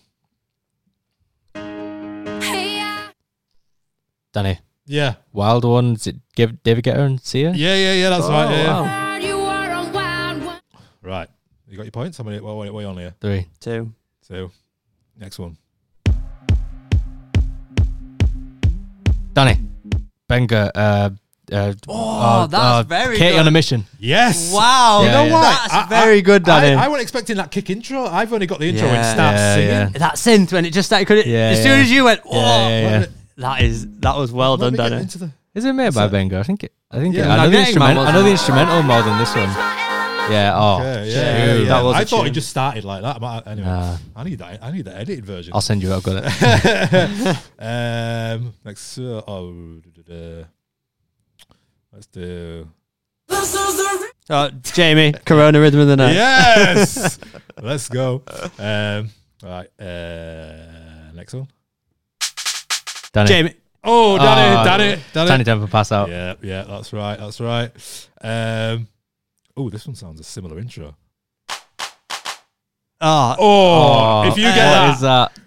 Danny. Yeah. Wild One. Is it give David Guetta and Sia? Yeah, yeah, yeah. That's right. Yeah, yeah. wow. you are a wild one. Right. You got your points? How many? What, what, what are you on here? Three. Two. Two. Next one. Danny. Benga. Uh, uh, Oh, that's very Katy good. on a mission. Yes. Wow. You know no, what? That's I- very good, Danny. I, I wasn't expecting that kick intro. I've only got the intro when it Yeah. starts Yeah, singing. yeah. that synth when it just started. Could it, Yeah, as soon as you went, whoa, Yeah, yeah, yeah. that is that was well Let done, me Danny. the- Is it made by So- Benga? I think it. I think Yeah. it, I know the instrumental. I know the instrumental more than this one. Yeah. Oh. Okay, yeah, dude. yeah, that was I a thought it tune. just started like that. But anyway, Nah. I need that. I need the edited version. I'll send you. I've got it. um, next, uh, oh, da, da, da. let's do. Oh, Jamie, Corona Rhythm of the Night. Yes, let's go. Um, right, uh, next one. Danny. Jamie. Oh, Danny, Oh, Danny, Danny. Tinie Tempah pass out. Yeah, yeah, that's right, that's right. Um, oh, this one sounds a similar intro. Oh, Oh, if you get what that, is that?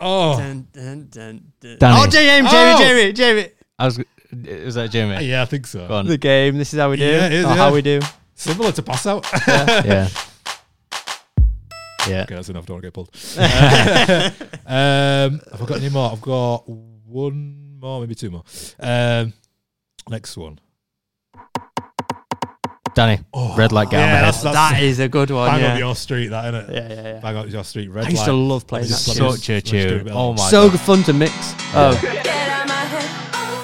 oh, Dun, dun, dun, dun. Danny. Oh, Jamie, Jamie, Oh. Jamie, Jamie. I was. Was that Jamie? yeah, I think so. On. The game. This is how we do. Yeah, it is, or yeah. how we do. Similar to pass out. Yeah. Yeah. Okay, that's enough. Don't get pulled. um, have I got any more? I've got one more, maybe two more. Um, next one. Danny. Oh, Red light get yeah, out my that's- that's- That is a good one. Bang yeah. up your street, that innit? yeah, yeah, yeah. Bang up your street. Red light. I used to love playing that Just Such a tune. it. Oh my So god. good fun to mix. Oh,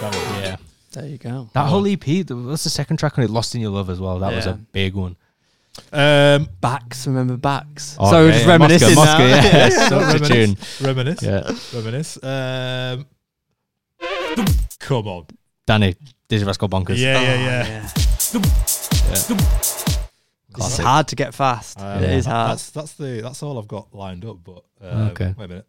That. Yeah. there you go. That whole EP. th- What's the second track on it? Lost in Your Love as well. That was a big one. Um, Backs, remember backs. Oh, so we're yeah, just yeah. reminiscing Moscow, now. Moscow, yeah. yeah, Such a reminisce, tune. Reminisce. Yeah. Reminisce. Um, come on. Danny, Dizzee Rascal Bonkers. Yeah, Oh, yeah, yeah. It's hard to get fast. Um, it is hard. That's that's the that's all I've got lined up. But uh, Okay. wait a minute.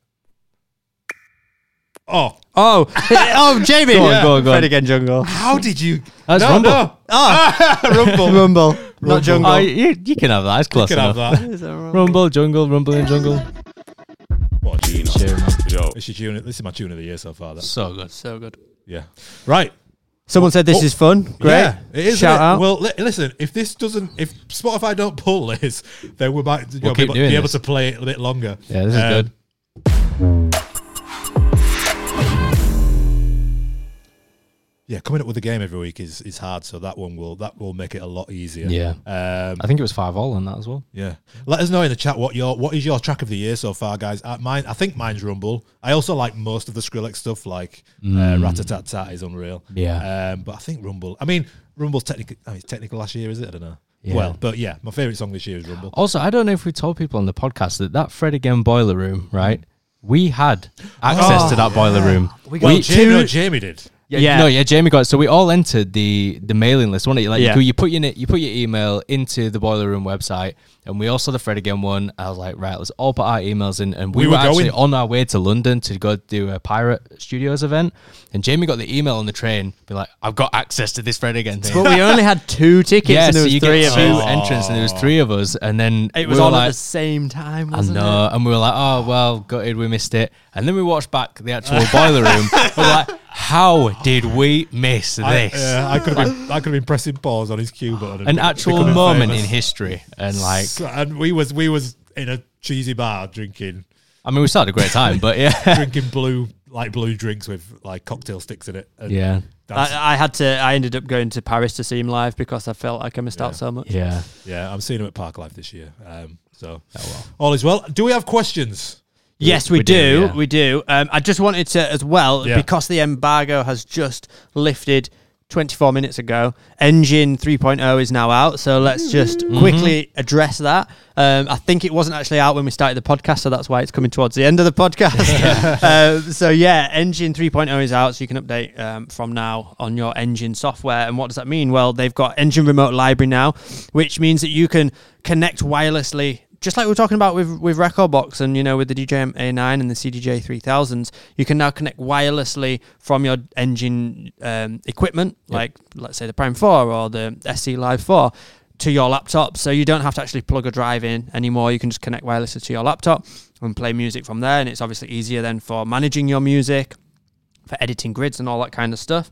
Oh, Oh, oh, Jamie. Go on, go on, go on. Fred again, jungle. how did you? That's no, Rumble. no. Oh, Rumble. rumble, Rumble. not jungle. Oh, you, you can have that. It's You close can have enough. that. Is that rumble? Rumble, jungle, rumble in jungle. What a tune. Cheer, man. Yo. This is tune. This is my tune of the year so far. That. So good. So good. Yeah. Right. Someone said this Oh, is fun. Great. Yeah, it is. Shout it? out. Well, li- listen. If this doesn't, if Spotify don't pull this, then we might you know, be, able, be able to play it a bit longer. Yeah, this is Um, good. Yeah, coming up with a game every week is, is hard. So that one will that will make it a lot easier. Yeah. Um, I think it was five all on that as well. Yeah. Let us know in the chat what your what is your track of the year so far, guys. Uh, mine, I think mine's Rumble. I also like most of the Skrillex stuff, like uh, Rat Tat Tat is unreal. Mm. Yeah. Um, but I think Rumble. I mean, Rumble's technical. I mean, it's technical last year, is it? I don't know. Yeah. Well, but yeah, my favorite song this year is Rumble. Also, I don't know if we told people on the podcast that that Fred again boiler room, right? We had access Oh, to that boiler room. We well, got Jamie, no, two. Jamie did. Yeah, Yeah. no, yeah. Jamie got it. so we all entered the the mailing list. Wasn't it? Like Yeah. you, you put your you put your email into the boiler room website, and we all saw the Fred again one. I was like, right, let's all put our emails in, and we, We were, were actually on our way to London to go do a Pirate Studios event. And Jamie got the email on the train, be like, I've got access to this Fred again thing. But we only had two tickets, yeah, and there so was you three get of two us. entrants, and there was three of us, and then It was were on like, at the same time, I wasn't know, it? and we were like, oh well, gutted, we missed it. And then we watched back the actual boiler room. We're like, how did we miss I, this? yeah, I could have been I could have been pressing pause on his cue button. An actual becoming moment famous. in history, and like, So- and we was we was in a cheesy bar drinking I mean, we started a great time, but yeah, drinking blue like blue drinks with like cocktail sticks in it. And yeah, dancing. I, I had to. I ended up going to Paris to see him live because I felt like I missed Yeah. out so much. yeah. yeah, I'm seeing him at Parklife this year. Um, so Oh, well. all is well. Do we have questions? Yes, we, We do. do, yeah. We do. Um, I just wanted to, as well, Yeah. because the embargo has just lifted 24 minutes ago. Engine 3.0 is now out, so let's just Mm-hmm. quickly address that. Um, I think it wasn't actually out when we started the podcast, so that's why it's coming towards the end of the podcast. um, so yeah, Engine 3.0 is out, so you can update um, from now on your Engine software. And what does that mean? Well, they've got Engine Remote Library now, which means that you can connect wirelessly just like we are talking about with with Rekordbox and you know with the DJM A9 and the CDJ 3000s, you can now connect wirelessly from your engine um, equipment, like let's say the Prime 4 or the SC Live 4, to your laptop. So you don't have to actually plug a drive in anymore. You can just connect wirelessly to your laptop and play music from there. And it's obviously easier then for managing your music, for editing grids and all that kind of stuff.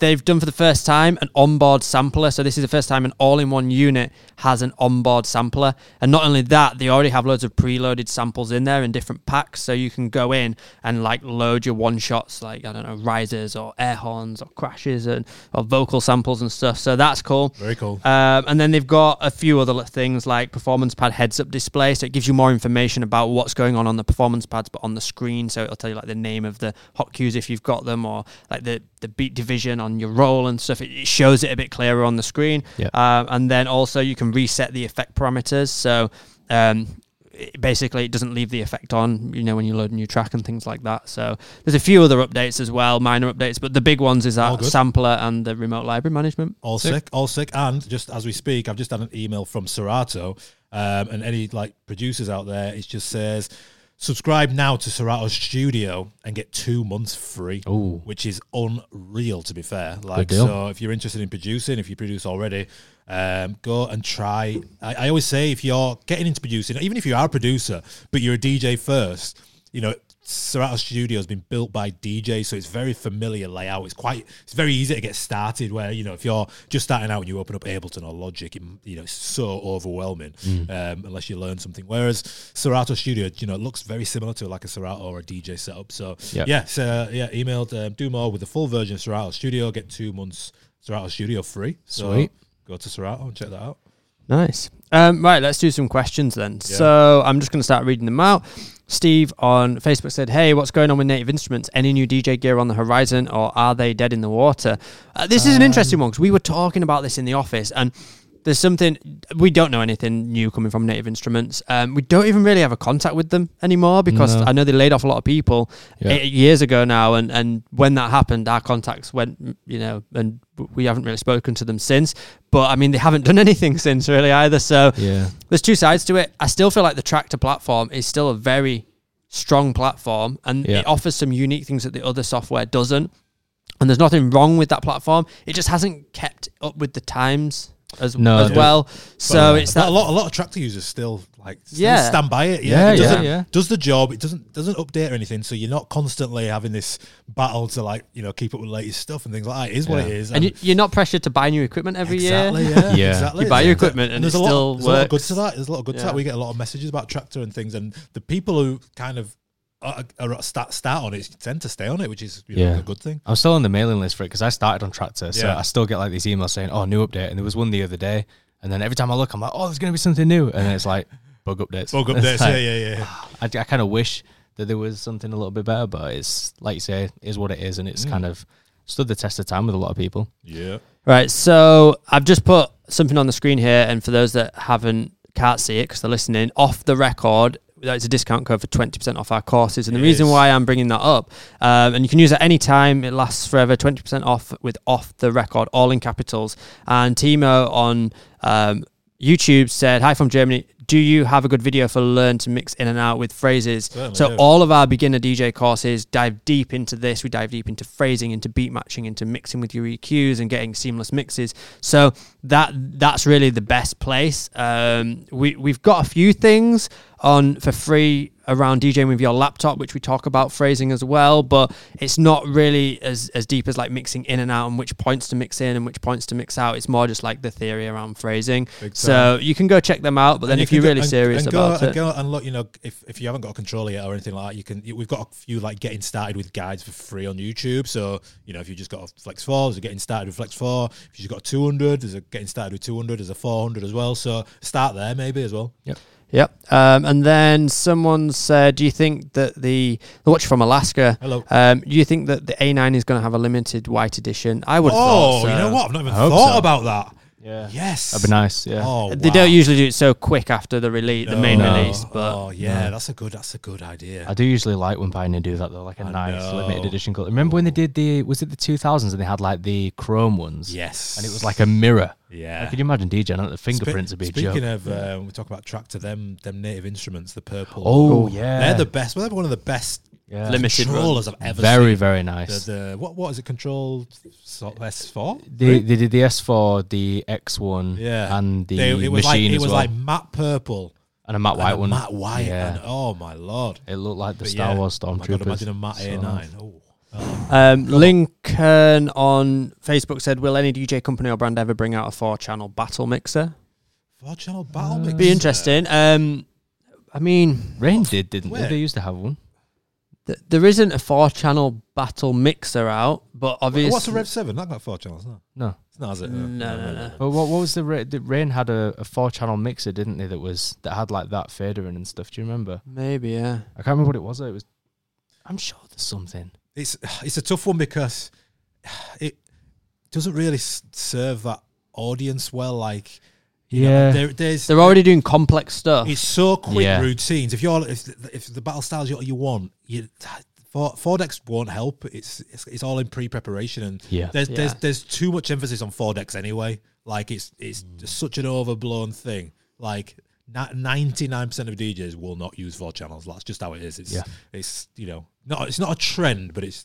They've done for the first time an onboard sampler. So this is the first time an all-in-one unit has an onboard sampler. And not only that, they already have loads of preloaded samples in there in different packs. So you can go in and like load your one shots, like I don't know, risers or air horns or crashes and or vocal samples and stuff. So that's cool. Very cool. Um, and then they've got a few other things like performance pad heads up display. So it gives you more information about what's going on on the performance pads, but on the screen. So it'll tell you like the name of the hot cues if you've got them, or like the, the beat division on your roll and stuff. It, it shows it a bit clearer on the screen. Yep. Um, and then also you can reset the effect parameters. So um, it- basically it doesn't leave the effect on you know when you load a new track and things like that so there's a few other updates as well minor updates but the big ones is that sampler and the remote library management All sick. all sick. And just as we speak, I've just had an email from Serato, um, and any like producers out there, it just says subscribe now to Serato Studio and get two months free, Ooh. which is unreal. To be fair, like so, if you're interested in producing, if you produce already. Um, go and try. I, I always say if you're getting into producing, even if you are a producer, but you're a DJ first, you know, Serato Studio has been built by DJs, so it's very familiar layout. It's quite, it's very easy to get started. Where you know, if you're just starting out and you open up Ableton or Logic, it, you know, it's so overwhelming um, unless you learn something. Whereas Serato Studio, you know, it looks very similar to like a Serato or a DJ setup. So Yep. yeah, so yeah, emailed um, do more with the full version of Serato Studio. Get two months Serato Studio free. So Sweet. go to Serato and check that out. Nice. Um, right, let's do some questions then. So I'm just going to start reading them out. Steve on Facebook said, "Hey, what's going on with Native Instruments? Any new DJ gear on the horizon, or are they dead in the water?" Uh, this is an interesting one because we were talking about this in the office, and there's something we don't know anything new coming from Native Instruments. Um, we don't even really have a contact with them anymore because No. I know they laid off a lot of people Yeah. eight years ago now, and and when that happened, our contacts went, you know, and we haven't really spoken to them since. But I mean, they haven't done anything since really either. So Yeah. there's two sides to it. I still feel like the Traktor platform is still a very strong platform, and Yeah. it offers some unique things that the other software doesn't. And there's nothing wrong with that platform. It just hasn't kept up with the times as, No, as well. So But uh, it's a lot, a lot of Traktor users still like still Yeah. stand by it. Yeah, Yeah, it yeah, doesn't, yeah. does the job. It doesn't doesn't update or anything. So you're not constantly having this battle to like you know keep up with the latest stuff and things like that. It is what it is. and you, you're not pressured to buy new equipment every exactly, year. Yeah, Yeah. exactly. You buy your equipment and there's it a lot, still there's a lot of good works. to that. There's a lot of good to that. We get a lot of messages about Traktor and things, and the people who kind of are, are start start on it tend to stay on it, which is you know, a good thing. I'm still on the mailing list for it because I started on Traktor, so Yeah. I still get like these emails saying, "Oh, new update," and there was one the other day, and then every time I look, I'm like, "Oh, there's gonna be something new," and then it's like bug updates. Bug updates, like, yeah, yeah, yeah. I, I kind of wish that there was something a little bit better, but it's like you say, is what it is, and it's Mm. kind of stood the test of time with a lot of people. Yeah. Right. So I've just put something on the screen here, and for those that haven't can't see it because they're listening, off the record. It's a discount code for 20% off our courses. And the It reason is. why I'm bringing that up, um, and you can use it any time, it lasts forever, 20% off with off the record, all in capitals. And Timo on um, YouTube said, Hi from Germany. Do you have a good video for learn to mix in and out with phrases? Certainly so do. all of our beginner DJ courses dive deep into this. We dive deep into phrasing, into beat matching, into mixing with your EQs and getting seamless mixes. So that that's really the best place. Um, we we've got a few things on for free around DJing with your laptop, which we talk about phrasing as well, but it's not really as as deep as like mixing in and out and which points to mix in and which points to mix out. It's more just like the theory around phrasing. So you can go check them out, but then And if you you're can really and- serious and go, about and it, go and look, you know, if, if you haven't got a controller yet or anything like that, you can. We've got a few like getting started with guides for free on YouTube. So you know, if you just got a Flex Four, there's a getting started with Flex Four. If you just got a 200, there's a getting started with 200. There's a 400 as well. So start there maybe as well. Yep. Um, and then someone said, "Do you think that the the watch from Alaska? Hello. Um, do you think that the A9 is going to have a limited white edition? I would. have Oh, thought so. you know what? I've not even thought so. about that. Yeah, Yes, that'd be nice. Yeah, Oh, They wow. don't usually do it so quick after the release, the main No. release, but oh yeah, No. that's a good. That's a good idea. I do usually like when Pioneer do that though, like a I nice know. limited edition color. Remember when they did the was it the two thousands and they had like the chrome ones? yes, and it was like a mirror. yeah. Like, could you imagine DJ? And the Spe- fingerprints would be a Speaking joke. of, uh, we talk about Traktor. Them, them native instruments, the purple. oh Oh, yeah, they're the best. Well, they're one of the best yeah. Limited controllers I've ever very seen. very nice. The, the what what is it? Kontrol S four. They, they did the S4, the X1, Yeah. and the They, it was like Maschine it as was well, like matte purple, and a matte white a one. matte white. Yeah. And, oh my lord! It looked like the But Star yeah. Wars Oh my god! stormtroopers. Imagine a matte So A nice. nine. Oh. oh. Um, Lincoln on Facebook said, "Will any DJ company or brand ever bring out a four-channel battle mixer? Four channel battle Uh, mix. Be interesting." Um, I mean, Rane did, didn't Where? they? They used to have one. Th- there isn't a four-channel battle mixer out, but obviously, What's a Rev seven? That got four channels. No, No, it's not. Is it? No, no, no. but what, what was the, Ra- the Rane had a, a four channel mixer, didn't they? That was that had like that fader in and stuff. Do you remember? maybe yeah. I can't remember what it was. Though. It was. I'm sure there's something. It's it's a tough one because it doesn't really serve that audience well. Like, you know, Yeah. there, there's They're already doing complex stuff. It's so quick Yeah. routines. If you're if if the battle styles you, you want, you four, four decks won't help. It's, it's it's all in pre preparation, and Yeah. there's there's Yeah. there's too much emphasis on four decks anyway. Like it's it's mm. just such an overblown thing. Like ninety nine percent of DJs will not use four channels. That's just how it is. It's Yeah. it's you know not it's not a trend, but it's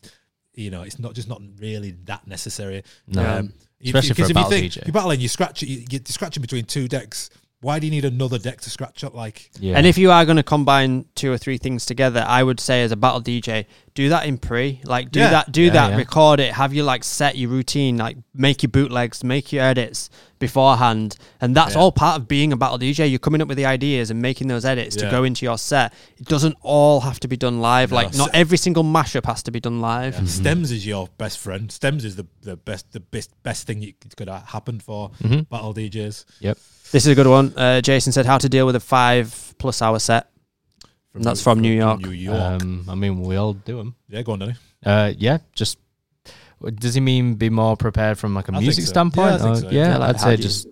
you know it's not just not really that necessary. No. Um, Especially because for a if you battle think DJ. you're battling, you scratch it, you, you're scratching between two decks. Why do you need another deck to scratch up? Like Yeah. And if you are going to combine two or three things together, I would say as a battle DJ, do that in pre. Like do Yeah. that, do Yeah, that, yeah. record it, have you like set your routine, like make your bootlegs, make your edits beforehand, and that's Yeah. all part of being a battle DJ. You're coming up with the ideas and making those edits to go into your set. It doesn't all have to be done live. No. Like not every single mashup has to be done live. Mm-hmm. Stems is your best friend. Stems is the, the best the best best thing you could have happened for Mhm. battle DJs. Yep. This is a good one. Uh, Jason said how to deal with a five plus hour set. That's from New York. New York. Um, I mean, we all do them. yeah, go on, Danny. Uh, yeah, just. Does he mean be more prepared from like a I think music so. standpoint? Yeah, I think Or- so, yeah, yeah. Like, I'd say you- just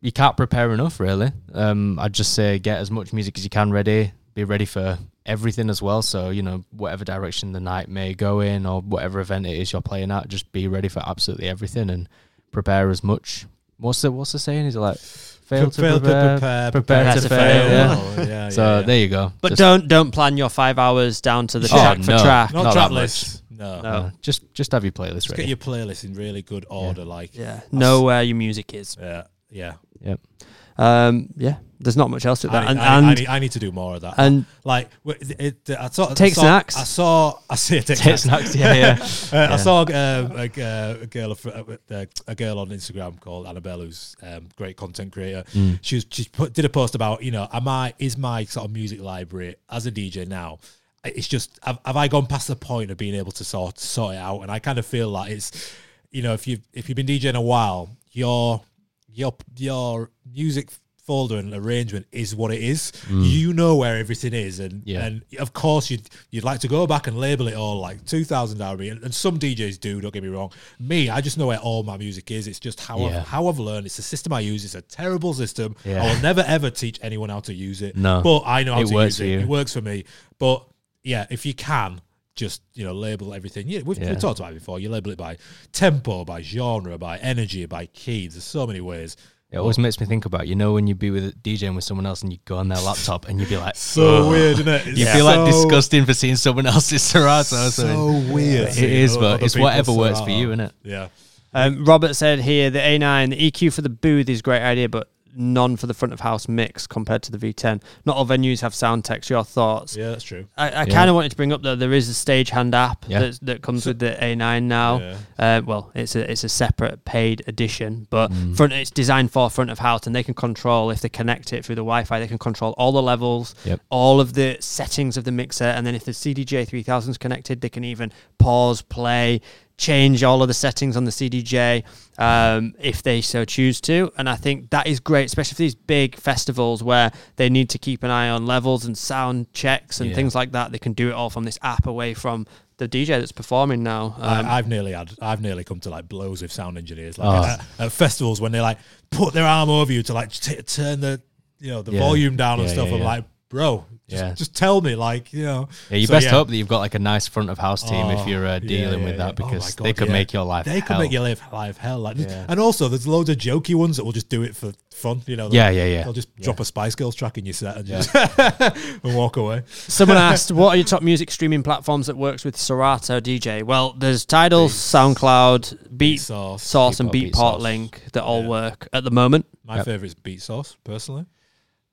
you can't prepare enough, really. Um, I'd just say get as much music as you can ready. Be ready for everything as well. So you know, whatever direction the night may go in, or whatever event it is you're playing at, just be ready for absolutely everything and prepare as much. What's the What's the saying? Is it like fail to Fail prepare, prepare, prepare to fail? Yeah. Oh, yeah, So yeah, yeah. there you go. But Just- don't don't plan your five hours down to the Oh, track for track. not not track that much. lists. No. No. uh, just just have your playlist Just ready. get your playlist in really good order. Like, Yeah, know where your music is. yeah, yeah. Um, yeah, there's not much else to that. need- And I, need- I need, I need to do more of that. and like, it, it, I saw, Take I saw, snacks. I saw. I see. Take, Take snacks. snacks, yeah, yeah. Uh, Yeah. I saw um, a, uh, a girl, a, a girl on Instagram called Annabelle, who's um, great content creator. Mm. She was she put, did a post about you know, am I is my sort of music library as a DJ now? It's just have, have I gone past the point of being able to sort sort it out? And I kind of feel like it's you know, if you if you've been DJing a while, your your your music folder and arrangement is what it is. You know where everything is, and Yeah. and of course you'd you'd like to go back and label it all like two thousand RB, and, and some DJs do. Don't get me wrong. Me, I just know where all my music is. It's just how Yeah. I've, how I've learned. It's a system I use. It's a terrible system. Yeah. I will never ever teach anyone how to use it. No. but I know how It to use it. It works for me. But yeah, if you can. Just you know, label everything. Yeah, we've, Yeah. we've talked about it before. You label it by tempo, by genre, by energy, by key. There's so many ways. It always makes me think about you know when you'd be with DJing with someone else and you go on their laptop and you'd be like So "Ugh." weird, isn't it? It's You feel like so- disgusting for seeing someone else's Serato. So, So weird. it seeing is, but it's whatever works for you, isn't it? Yeah. um, Robert said here the A9, the EQ for the booth is a great idea, but none for the front of house mix compared to the V10. Not all venues have sound techs. Your thoughts? Yeah, that's true. I, I Yeah. kind of wanted to bring up that there is a stagehand app Yeah. that's, that comes with the A9 now. Yeah. Uh, well, it's a it's a separate paid edition, but Mm. front it's designed for front of house, and they can control if they connect it through the Wi-Fi. They can control all the levels, Yep. all of the settings of the mixer, and then if the CDJ 3000 is connected, they can even pause, play, change all of the settings on the CDJ um, if they so choose to. And I think that is great, especially for these big festivals where they need to keep an eye on levels and sound checks and Yeah. things like that. They can do it all from this app away from the DJ that's performing now. Um, I, I've nearly had, I've nearly come to like blows with sound engineers, like Oh. at, at festivals when they like put their arm over you to like t- turn the, you know, the Yeah. volume down and stuff. yeah, I'm like, bro, just, Yeah. just tell me, like, you know. Yeah, you So, best yeah. hope that you've got like a nice front of house team if Oh, you're uh, dealing yeah, with yeah. that Oh because God, they could yeah. make your life. They could hell. make your life life hell. Like, Yeah. And also, there's loads of jokey ones that will just do it for fun. You know, Yeah, yeah, yeah. They'll just Yeah. drop a Spice Girls track in your set and just and walk away. Someone asked, "What are your top music streaming platforms that works with Serato DJ?" Well, there's Tidal, Beats. SoundCloud, Beatsource. Source, and Beatport, Beatport Beatsource. Link that all Yeah. work at the moment. My Yep. favorite is Beatsource, personally.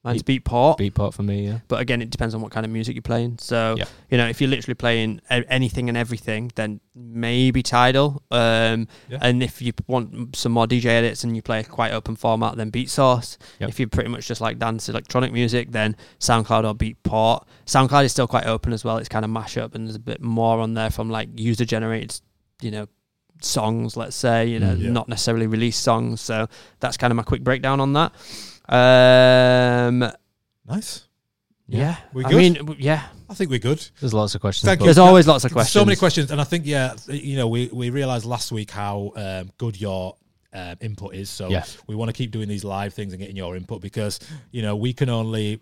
Mine's Beatport, Beatport for me, yeah. but again, it depends on what kind of music you're playing. So, Yeah. you know, if you're literally playing anything and everything, then maybe Tidal. Um, Yeah. And if you want some more DJ edits and you play a quite open format, then Beat Source. Yep. If you pretty much just like dance electronic music, then SoundCloud or Beatport. SoundCloud is still quite open as well. It's kind of mashup, and there's a bit more on there from like user generated, you know, songs. Let's say, you know, Mm. Yeah. not necessarily released songs. So that's kind of my quick breakdown on that. Um, Nice. yeah, We I mean, w- yeah. I think we're good. There's lots of questions. Thank you. There's always lots of questions. So many questions, and I think yeah, you know, we we realized last week how um, good your um, input is. So Yeah. we want to keep doing these live things and getting your input because you know we can only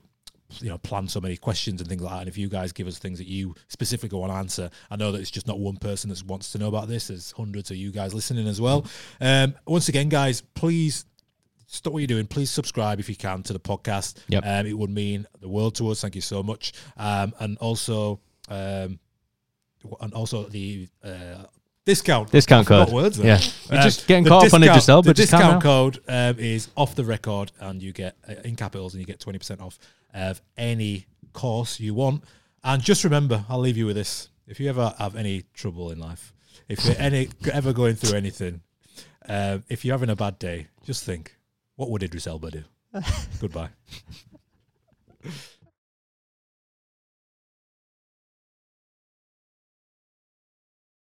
you know plan so many questions and things like that. And if you guys give us things that you specifically want to answer, I know that it's just not one person that wants to know about this. There's hundreds of you guys listening as well. Um, once again, guys, please stop what you're doing. Please subscribe if you can to the podcast. Yep. Um, it would mean the world to us. Thank you so much. Um, and also, um, and also the uh, discount Discount code. Words. there. Yeah. You're Uh, just getting caught up on it yourself, The but just calm discount code um, is off the record, and you get uh, in capitals, and you get twenty percent off of any course you want. And just remember, I'll leave you with this: if you ever have any trouble in life, if you're any ever going through anything, uh, if you're having a bad day, just think, what would Idris Elba do? Goodbye.